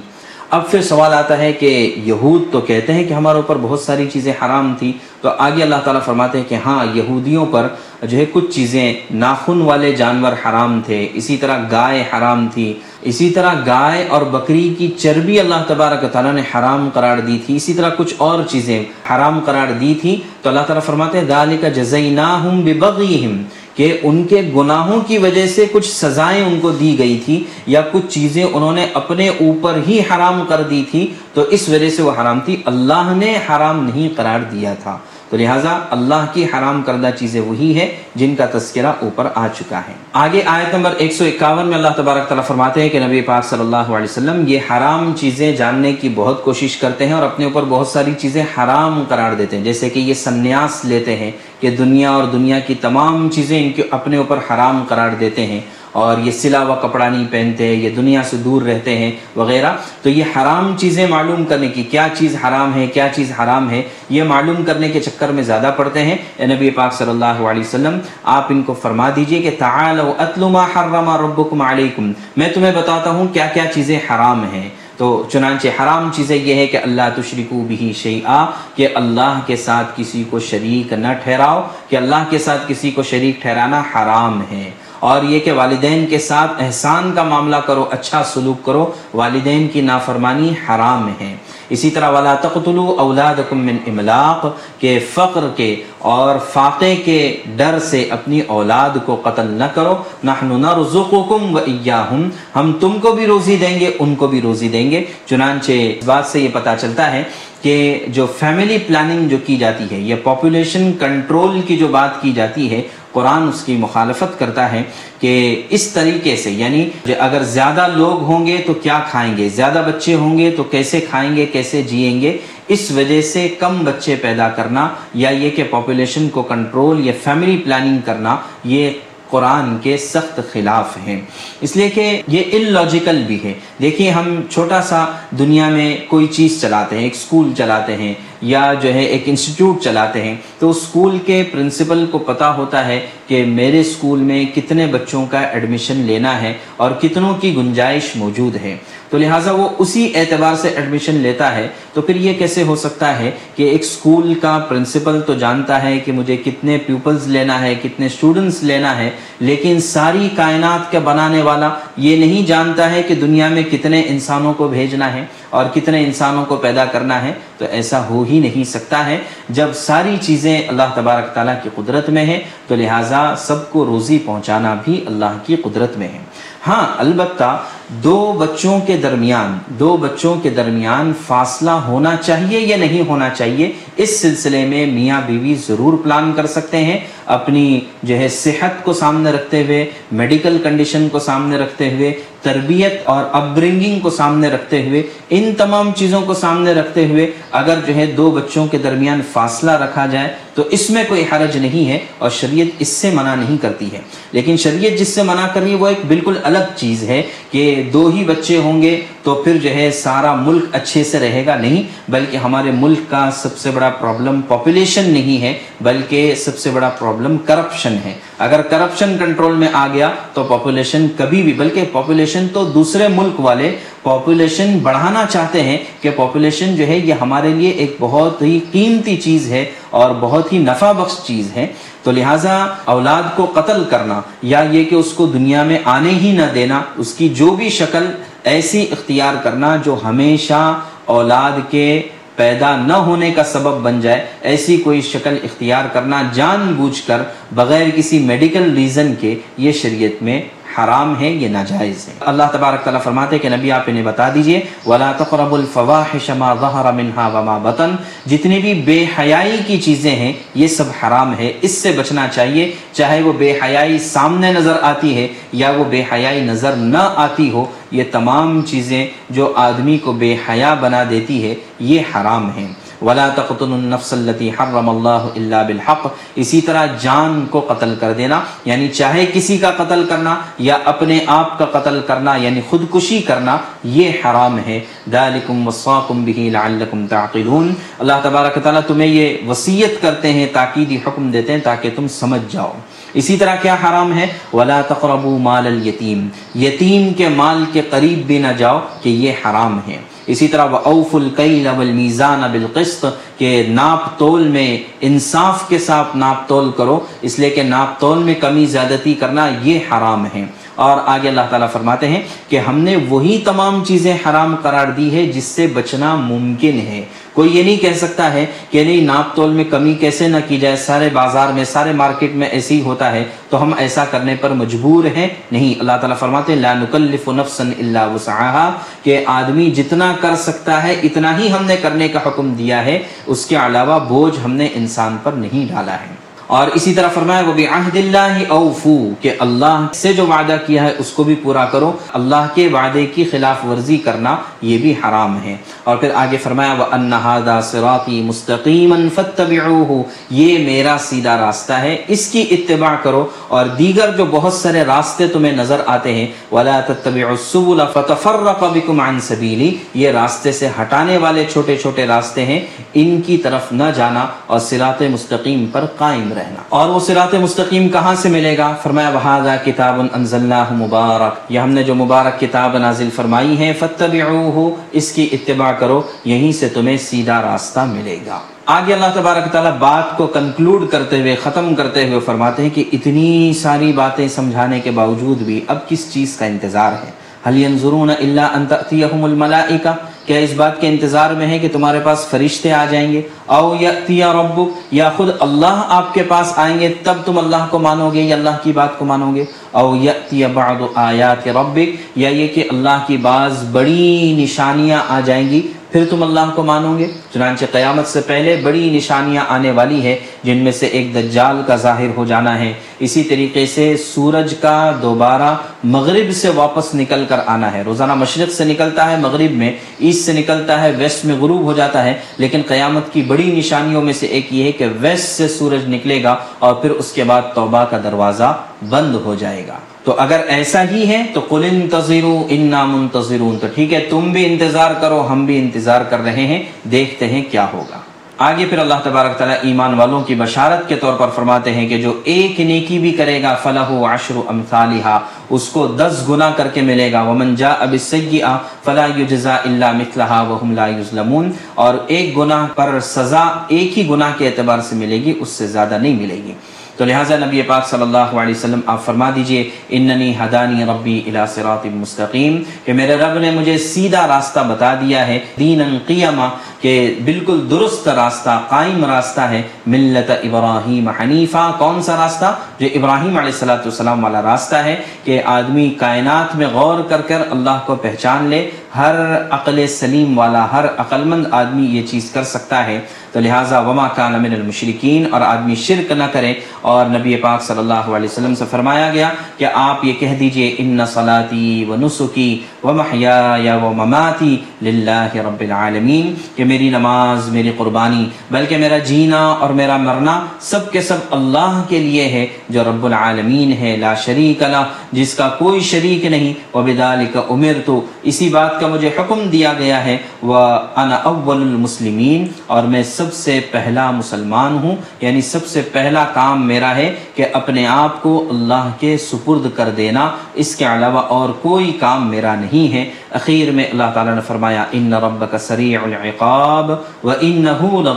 اب پھر سوال آتا ہے کہ یہود تو کہتے ہیں کہ ہمارے اوپر بہت ساری چیزیں حرام تھی، تو آگے اللہ تعالیٰ فرماتے ہیں کہ ہاں یہودیوں پر جو ہے کچھ چیزیں ناخن والے جانور حرام تھے، اسی طرح گائے حرام تھی، اسی طرح گائے اور بکری کی چربی اللہ تبارک تعالیٰ نے حرام قرار دی تھی، اسی طرح کچھ اور چیزیں حرام قرار دی تھی۔ تو اللہ تعالیٰ فرماتے ہیں دال کا جزیناہم ببغیہم۔ کہ ان کے گناہوں کی وجہ سے کچھ سزائیں ان کو دی گئی تھی یا کچھ چیزیں انہوں نے اپنے اوپر ہی حرام کر دی تھی، تو اس وجہ سے وہ حرام تھی۔ اللہ نے حرام نہیں قرار دیا تھا۔ تو لہٰذا اللہ کی حرام کردہ چیزیں وہی ہے جن کا تذکرہ اوپر آ چکا ہے۔ آگے آیت نمبر 151 میں اللہ تبارک تعالیٰ فرماتے ہیں کہ نبی پاک صلی اللہ علیہ وسلم یہ حرام چیزیں جاننے کی بہت کوشش کرتے ہیں اور اپنے اوپر بہت ساری چیزیں حرام قرار دیتے ہیں۔ جیسے کہ یہ سنیاس لیتے ہیں کہ دنیا اور دنیا کی تمام چیزیں ان کے اپنے اوپر حرام قرار دیتے ہیں اور یہ سلا ہوا کپڑا نہیں پہنتے، یہ دنیا سے دور رہتے ہیں وغیرہ، تو یہ حرام چیزیں معلوم کرنے کی کیا چیز حرام ہے، کیا چیز حرام ہے، یہ معلوم کرنے کے چکر میں زیادہ پڑتے ہیں۔ اے نبی پاک صلی اللہ علیہ وسلم، آپ ان کو فرما دیجیے کہ تعالوا اتلو ما حرم ربکم علیکم۔ میں تمہیں بتاتا ہوں کیا کیا چیزیں حرام ہیں۔ تو چنانچہ حرام چیزیں یہ ہے کہ اللہ تشرکو بھی شیعہ کہ اللہ کے ساتھ کسی کو شریک نہ ٹھہراؤ، کہ اللہ کے ساتھ کسی کو شریک ٹھہرانا حرام ہے۔ اور یہ کہ والدین کے ساتھ احسان کا معاملہ کرو اچھا سلوک کرو، والدین کی نافرمانی حرام ہے۔ اسی طرح ولا تقتلوا اولادکم من املاق کے فقر کے اور فاقے کے ڈر سے اپنی اولاد کو قتل نہ کرو۔ نحن نرزقکم و ایاہم ہم تم کو بھی روزی دیں گے، ان کو بھی روزی دیں گے۔ چنانچہ اس بات سے یہ پتہ چلتا ہے کہ جو فیملی پلاننگ جو کی جاتی ہے، یا پاپولیشن کنٹرول کی جو بات کی جاتی ہے قرآن اس کی مخالفت کرتا ہے کہ اس طریقے سے یعنی اگر زیادہ لوگ ہوں گے تو کیا کھائیں گے؟ زیادہ بچے ہوں گے تو کیسے کھائیں گے؟ کیسے جئیں گے؟ اس وجہ سے کم بچے پیدا کرنا یا یہ کہ پاپولیشن کو کنٹرول یا فیملی پلاننگ کرنا، یہ قرآن کے سخت خلاف ہیں۔ اس لیے کہ یہ ان لاجیکل بھی ہے۔ دیکھیے، ہم چھوٹا سا دنیا میں کوئی چیز چلاتے ہیں، ایک سکول چلاتے ہیں۔ یا جو ہے ایک انسٹیٹیوٹ چلاتے ہیں، تو اسکول کے پرنسپل کو پتہ ہوتا ہے کہ میرے اسکول میں کتنے بچوں کا ایڈمیشن لینا ہے اور کتنوں کی گنجائش موجود ہے۔ تو لہٰذا وہ اسی اعتبار سے ایڈمیشن لیتا ہے۔ تو پھر یہ کیسے ہو سکتا ہے کہ ایک اسکول کا پرنسپل تو جانتا ہے کہ مجھے کتنے پیپلز لینا ہے، کتنے اسٹوڈنٹس لینا ہے، لیکن ساری کائنات کا بنانے والا یہ نہیں جانتا ہے کہ دنیا میں کتنے انسانوں کو بھیجنا ہے اور کتنے انسانوں کو پیدا کرنا ہے۔ تو ایسا ہو ہی نہیں سکتا ہے۔ جب ساری چیزیں اللہ تبارک تعالیٰ کی قدرت میں ہیں، تو لہٰذا سب کو روزی پہنچانا بھی اللہ کی قدرت میں ہے۔ ہاں البتہ دو بچوں کے درمیان، دو بچوں کے درمیان فاصلہ ہونا چاہیے یا نہیں ہونا چاہیے، اس سلسلے میں میاں بیوی ضرور پلان کر سکتے ہیں۔ اپنی جو ہے صحت کو سامنے رکھتے ہوئے، میڈیکل کنڈیشن کو سامنے رکھتے ہوئے، تربیت اور اپ برنگنگ کو سامنے رکھتے ہوئے، ان تمام چیزوں کو سامنے رکھتے ہوئے اگر جو ہے دو بچوں کے درمیان فاصلہ رکھا جائے، تو اس میں کوئی حرج نہیں ہے اور شریعت اس سے منع نہیں کرتی ہے۔ لیکن شریعت جس سے منع کر رہی ہے، وہ ایک بالکل الگ چیز ہے کہ دو ہی بچے ہوں گے، تو پھر جو ہے سارا ملک اچھے سے رہے گا نہیں، بلکہ ہمارے ملک کا سب سے بڑا پرابلم پاپولیشن نہیں ہے، بلکہ سب سے بڑا پرابلم کرپشن ہے۔ اگر کرپشن کنٹرول میں آ گیا تو پاپولیشن کبھی بھی، بلکہ پاپولیشن تو دوسرے ملک والے پاپولیشن بڑھانا چاہتے ہیں کہ پاپولیشن جو ہے یہ ہمارے لیے ایک بہت ہی قیمتی چیز ہے اور بہت ہی نفع بخش چیز ہے۔ تو لہٰذا اولاد کو قتل کرنا یا یہ کہ اس کو دنیا میں آنے ہی نہ دینا، اس کی جو بھی شکل، ایسی اختیار کرنا جو ہمیشہ اولاد کے پیدا نہ ہونے کا سبب بن جائے۔ ایسی کوئی شکل اختیار کرنا، جان بوجھ کر بغیر کسی میڈیکل ریزن کے یہ شریعت میں حرام ہے یہ ناجائز ہے اللہ تبارک تعالیٰ فرماتے کہ نبی آپ انہیں بتا دیجیے، وَلَا تَقْرَبُ الْفَوَاحِشَ مَا ظَهَرَ مِنْهَا وَمَا بَطَن۔ جتنی بھی بے حیائی کی چیزیں ہیں، یہ سب حرام ہے، اس سے بچنا چاہیے۔ چاہے وہ بے حیائی سامنے نظر آتی ہے، یا وہ بے حیائی نظر نہ آتی ہو، یہ تمام چیزیں جو آدمی کو بے حیا بنا دیتی ہے، یہ حرام ہیں۔ ولا تقتل النفس التي حرم اللہ الا بالحق اسی طرح جان کو قتل کر دینا یعنی چاہے کسی کا قتل کرنا یا اپنے آپ کا قتل کرنا یعنی خودکشی کرنا، یہ حرام ہے۔ ذالکم وصاکم به لعلکم تعقلون۔ اللہ تبارک تعالیٰ تمہیں یہ وصیت کرتے ہیں، تاکیدی حکم دیتے ہیں تاکہ تم سمجھ جاؤ۔ اسی طرح کیا حرام ہے؟ ولا تقربوا مال الیتیم یتیم کے مال کے قریب بھی نہ جاؤ کہ یہ حرام ہے۔ اسی طرح وہ اوف القیل والمیزان بالقسط کہ ناپ تول میں انصاف کے ساتھ ناپ تول کرو، اس لیے کہ ناپ تول میں کمی زیادتی کرنا یہ حرام ہے۔ اور آگے اللہ تعالیٰ فرماتے ہیں کہ ہم نے وہی تمام چیزیں حرام قرار دی ہے جس سے بچنا ممکن ہے۔ کوئی یہ نہیں کہہ سکتا ہے کہ نہیں، ناپ تول میں کمی کیسے نہ کی جائے، سارے بازار میں، سارے مارکیٹ میں ایسے ہی ہوتا ہے، تو ہم ایسا کرنے پر مجبور ہیں۔ نہیں، اللہ تعالیٰ فرماتے لا نکلف نفسا الا وسعها کہ آدمی جتنا کر سکتا ہے، اتنا ہی ہم نے کرنے کا حکم دیا ہے۔ اس کے علاوہ بوجھ ہم نے انسان پر نہیں ڈالا ہے۔ اور اسی طرح فرمایا وہ بھی عہد اللہ اوفو کہ اللہ سے جو وعدہ کیا ہے، اس کو بھی پورا کرو۔ اللہ کے وعدے کی خلاف ورزی کرنا، یہ بھی حرام ہے۔ اور پھر آگے فرمایا وہ انہادا سراتی مستقیم فتبعوه یہ میرا سیدھا راستہ ہے، اس کی اتباع کرو۔ اور دیگر جو بہت سارے راستے تمہیں نظر آتے ہیں، ولا تتبعوا السبل فتفرق بكم عن سبیلی یہ راستے سے ہٹانے والے چھوٹے چھوٹے راستے ہیں۔ ان کی طرف نہ جانا اور صراط مستقیم پر قائم رہنا۔ رہنا۔ اور وہ صراط مستقیم کہاں سے ملے گا؟ فرمایا وہذا کتاب انزلناه مبارک۔ یہ ہم نے جو مبارک کتاب نازل فرمائی ہے فتبعوه اس کی اتباع کرو، یہیں سے تمہیں سیدھا راستہ ملے گا۔ آگے اللہ تبارک تعالیٰ بات کو کنکلوڈ کرتے ہوئے، ختم کرتے ہوئے فرماتے ہیں کہ اتنی ساری باتیں سمجھانے کے باوجود بھی اب کس چیز کا انتظار ہے؟ حل ينظرون الا ان تاتيهم الملائکہ کیا اس بات کے انتظار میں ہے کہ تمہارے پاس فرشتے آ جائیں گے؟ او یا ربک، یا خود اللہ آپ کے پاس آئیں گے، تب تم اللہ کو مانو گے یا اللہ کی بات کو مانو گے او یا بعض آیات ربک، یا یہ کہ اللہ کی بعض بڑی نشانیاں آ جائیں گی پھر تم اللہ کو مانو گے؟ چنانچہ قیامت سے پہلے بڑی نشانیاں آنے والی ہے جن میں سے ایک دجال کا ظاہر ہو جانا ہے۔ اسی طریقے سے سورج کا دوبارہ مغرب سے واپس نکل کر آنا ہے۔ روزانہ مشرق سے نکلتا ہے، مغرب میں، ایسٹ سے نکلتا ہے، ویسٹ میں غروب ہو جاتا ہے۔ لیکن قیامت کی بڑی نشانیوں میں سے ایک یہ ہے کہ ویسٹ سے سورج نکلے گا اور پھر اس کے بعد توبہ کا دروازہ بند ہو جائے گا۔ تو اگر ایسا ہی ہے تو قل انتظروا انا منتظرون۔ تو ٹھیک ہے، تم بھی انتظار کرو، ہم بھی انتظار کر رہے ہیں، دیکھتے ہیں کیا ہوگا۔ آگے پھر اللہ تبارک تعالیٰ ایمان والوں کی بشارت کے طور پر فرماتے ہیں کہ جو ایک نیکی بھی کرے گا فلاح و عشر امثالحہ اس کو دس گنا کر کے ملے گا۔ ومن جا اب سیاح فلاح یجزا اللہ مثلہا وہم لا یظلمون۔ اور ایک گناہ پر سزا ایک ہی گناہ کے اعتبار سے ملے گی، اس سے زیادہ نہیں ملے گی۔ تو لہٰذا نبی پاک صلی اللہ علیہ وسلم، آپ فرما دیجیے، اننی حدانی ربی الى صراط مستقیم، کہ میرے رب نے مجھے سیدھا راستہ بتا دیا ہے دین قیمہ کہ بالکل درست راستہ، قائم راستہ ہے، ملت ابراہیم حنیفہ۔ کون سا راستہ؟ جو ابراہیم علیہ السلام والا راستہ ہے، کہ آدمی کائنات میں غور کر کر اللہ کو پہچان لے ہر عقل سلیم والا، ہر عقل مند آدمی یہ چیز کر سکتا ہے۔ تو لہٰذا وما کان من المشرقین اور آدمی شرک نہ کرے۔ اور نبی پاک صلی اللہ علیہ وسلم سے فرمایا گیا کہ آپ یہ کہہ دیجیے، ان صلاتی و نسخی و محیا و مماتی للہ رب العالمین کہ میری نماز، میری قربانی، بلکہ میرا جینا اور میرا مرنا سب کے سب اللہ کے لیے ہے، جو رب العالمین ہے، لا شریک اللہ جس کا کوئی شریک نہیں۔ و بدالک عمر تو اسی بات کا مجھے حکم دیا گیا ہے وہ انا اول المسلمین اور میں سب سے پہلا مسلمان ہوں۔ یعنی سب سے پہلا کام میرا ہے کہ اپنے آپ کو اللہ کے سپرد کر دینا۔ اس کے علاوہ اور کوئی کام میرا نہیں ہے۔ اخیر میں اللہ تعالیٰ نے فرمایا، ان رب کا سریع العقاب و ان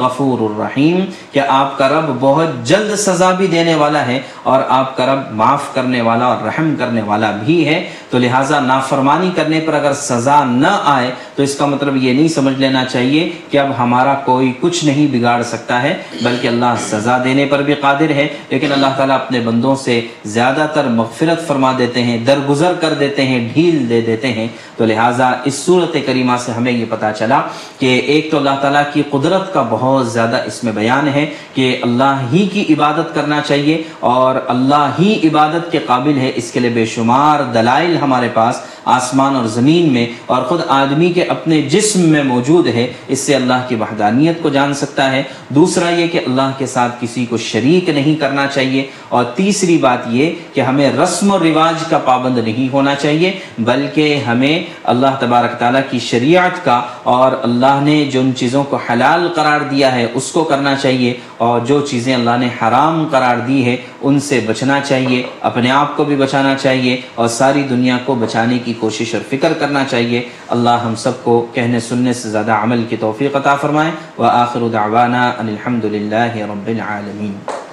غفور الرحیم کہ آپ کا رب بہت جلد سزا بھی دینے والا ہے اور آپ کا رب معاف کرنے والا اور رحم کرنے والا بھی ہے۔ تو لہٰذا نافرمانی کرنے پر اگر سزا نہ آئے، تو اس کا مطلب یہ نہیں سمجھ لینا چاہیے کہ اب ہمارا کوئی کچھ نہیں بگاڑ سکتا ہے، بلکہ اللہ سزا دینے پر بھی قادر ہے۔ لیکن اللہ تعالیٰ اپنے بندوں سے زیادہ تر مغفرت فرما دیتے ہیں، درگزر کر دیتے ہیں، ڈھیل دے دیتے ہیں۔ تو لہٰذا اس صورت کریمہ سے ہمیں یہ پتا چلا کہ ایک تو اللہ تعالیٰ کی قدرت کا بہت زیادہ اس میں بیان ہے کہ اللہ ہی کی عبادت کرنا چاہیے اور اللہ ہی عبادت کے قابل ہے، اس کے لیے بے شمار دلائل ہمارے پاس آسمان اور زمین میں اور خود آدمی کے اپنے جسم میں موجود ہے، اس سے اللہ کی وحدانیت کو جان سکتا ہے۔ دوسرا یہ کہ اللہ کے ساتھ کسی کو شریک نہیں کرنا چاہیے۔ اور تیسری بات یہ کہ ہمیں رسم و رواج کا پابند نہیں ہونا چاہیے، بلکہ ہمیں اللہ تبارک تعالیٰ کی شریعت کا اور اللہ نے جن چیزوں کو حلال قرار دیا ہے، اس کو کرنا چاہیے۔ اور جو چیزیں اللہ نے حرام قرار دی ہے ان سے بچنا چاہیے، اپنے آپ کو بھی بچانا چاہیے اور ساری دنیا کو بچانے کی کوشش اور فکر کرنا چاہیے۔ اللہ ہم سب کو کہنے سننے سے زیادہ عمل کی توفیق عطا فرمائے۔ و آخر دعوانا ان الحمد للہ رب العالمین۔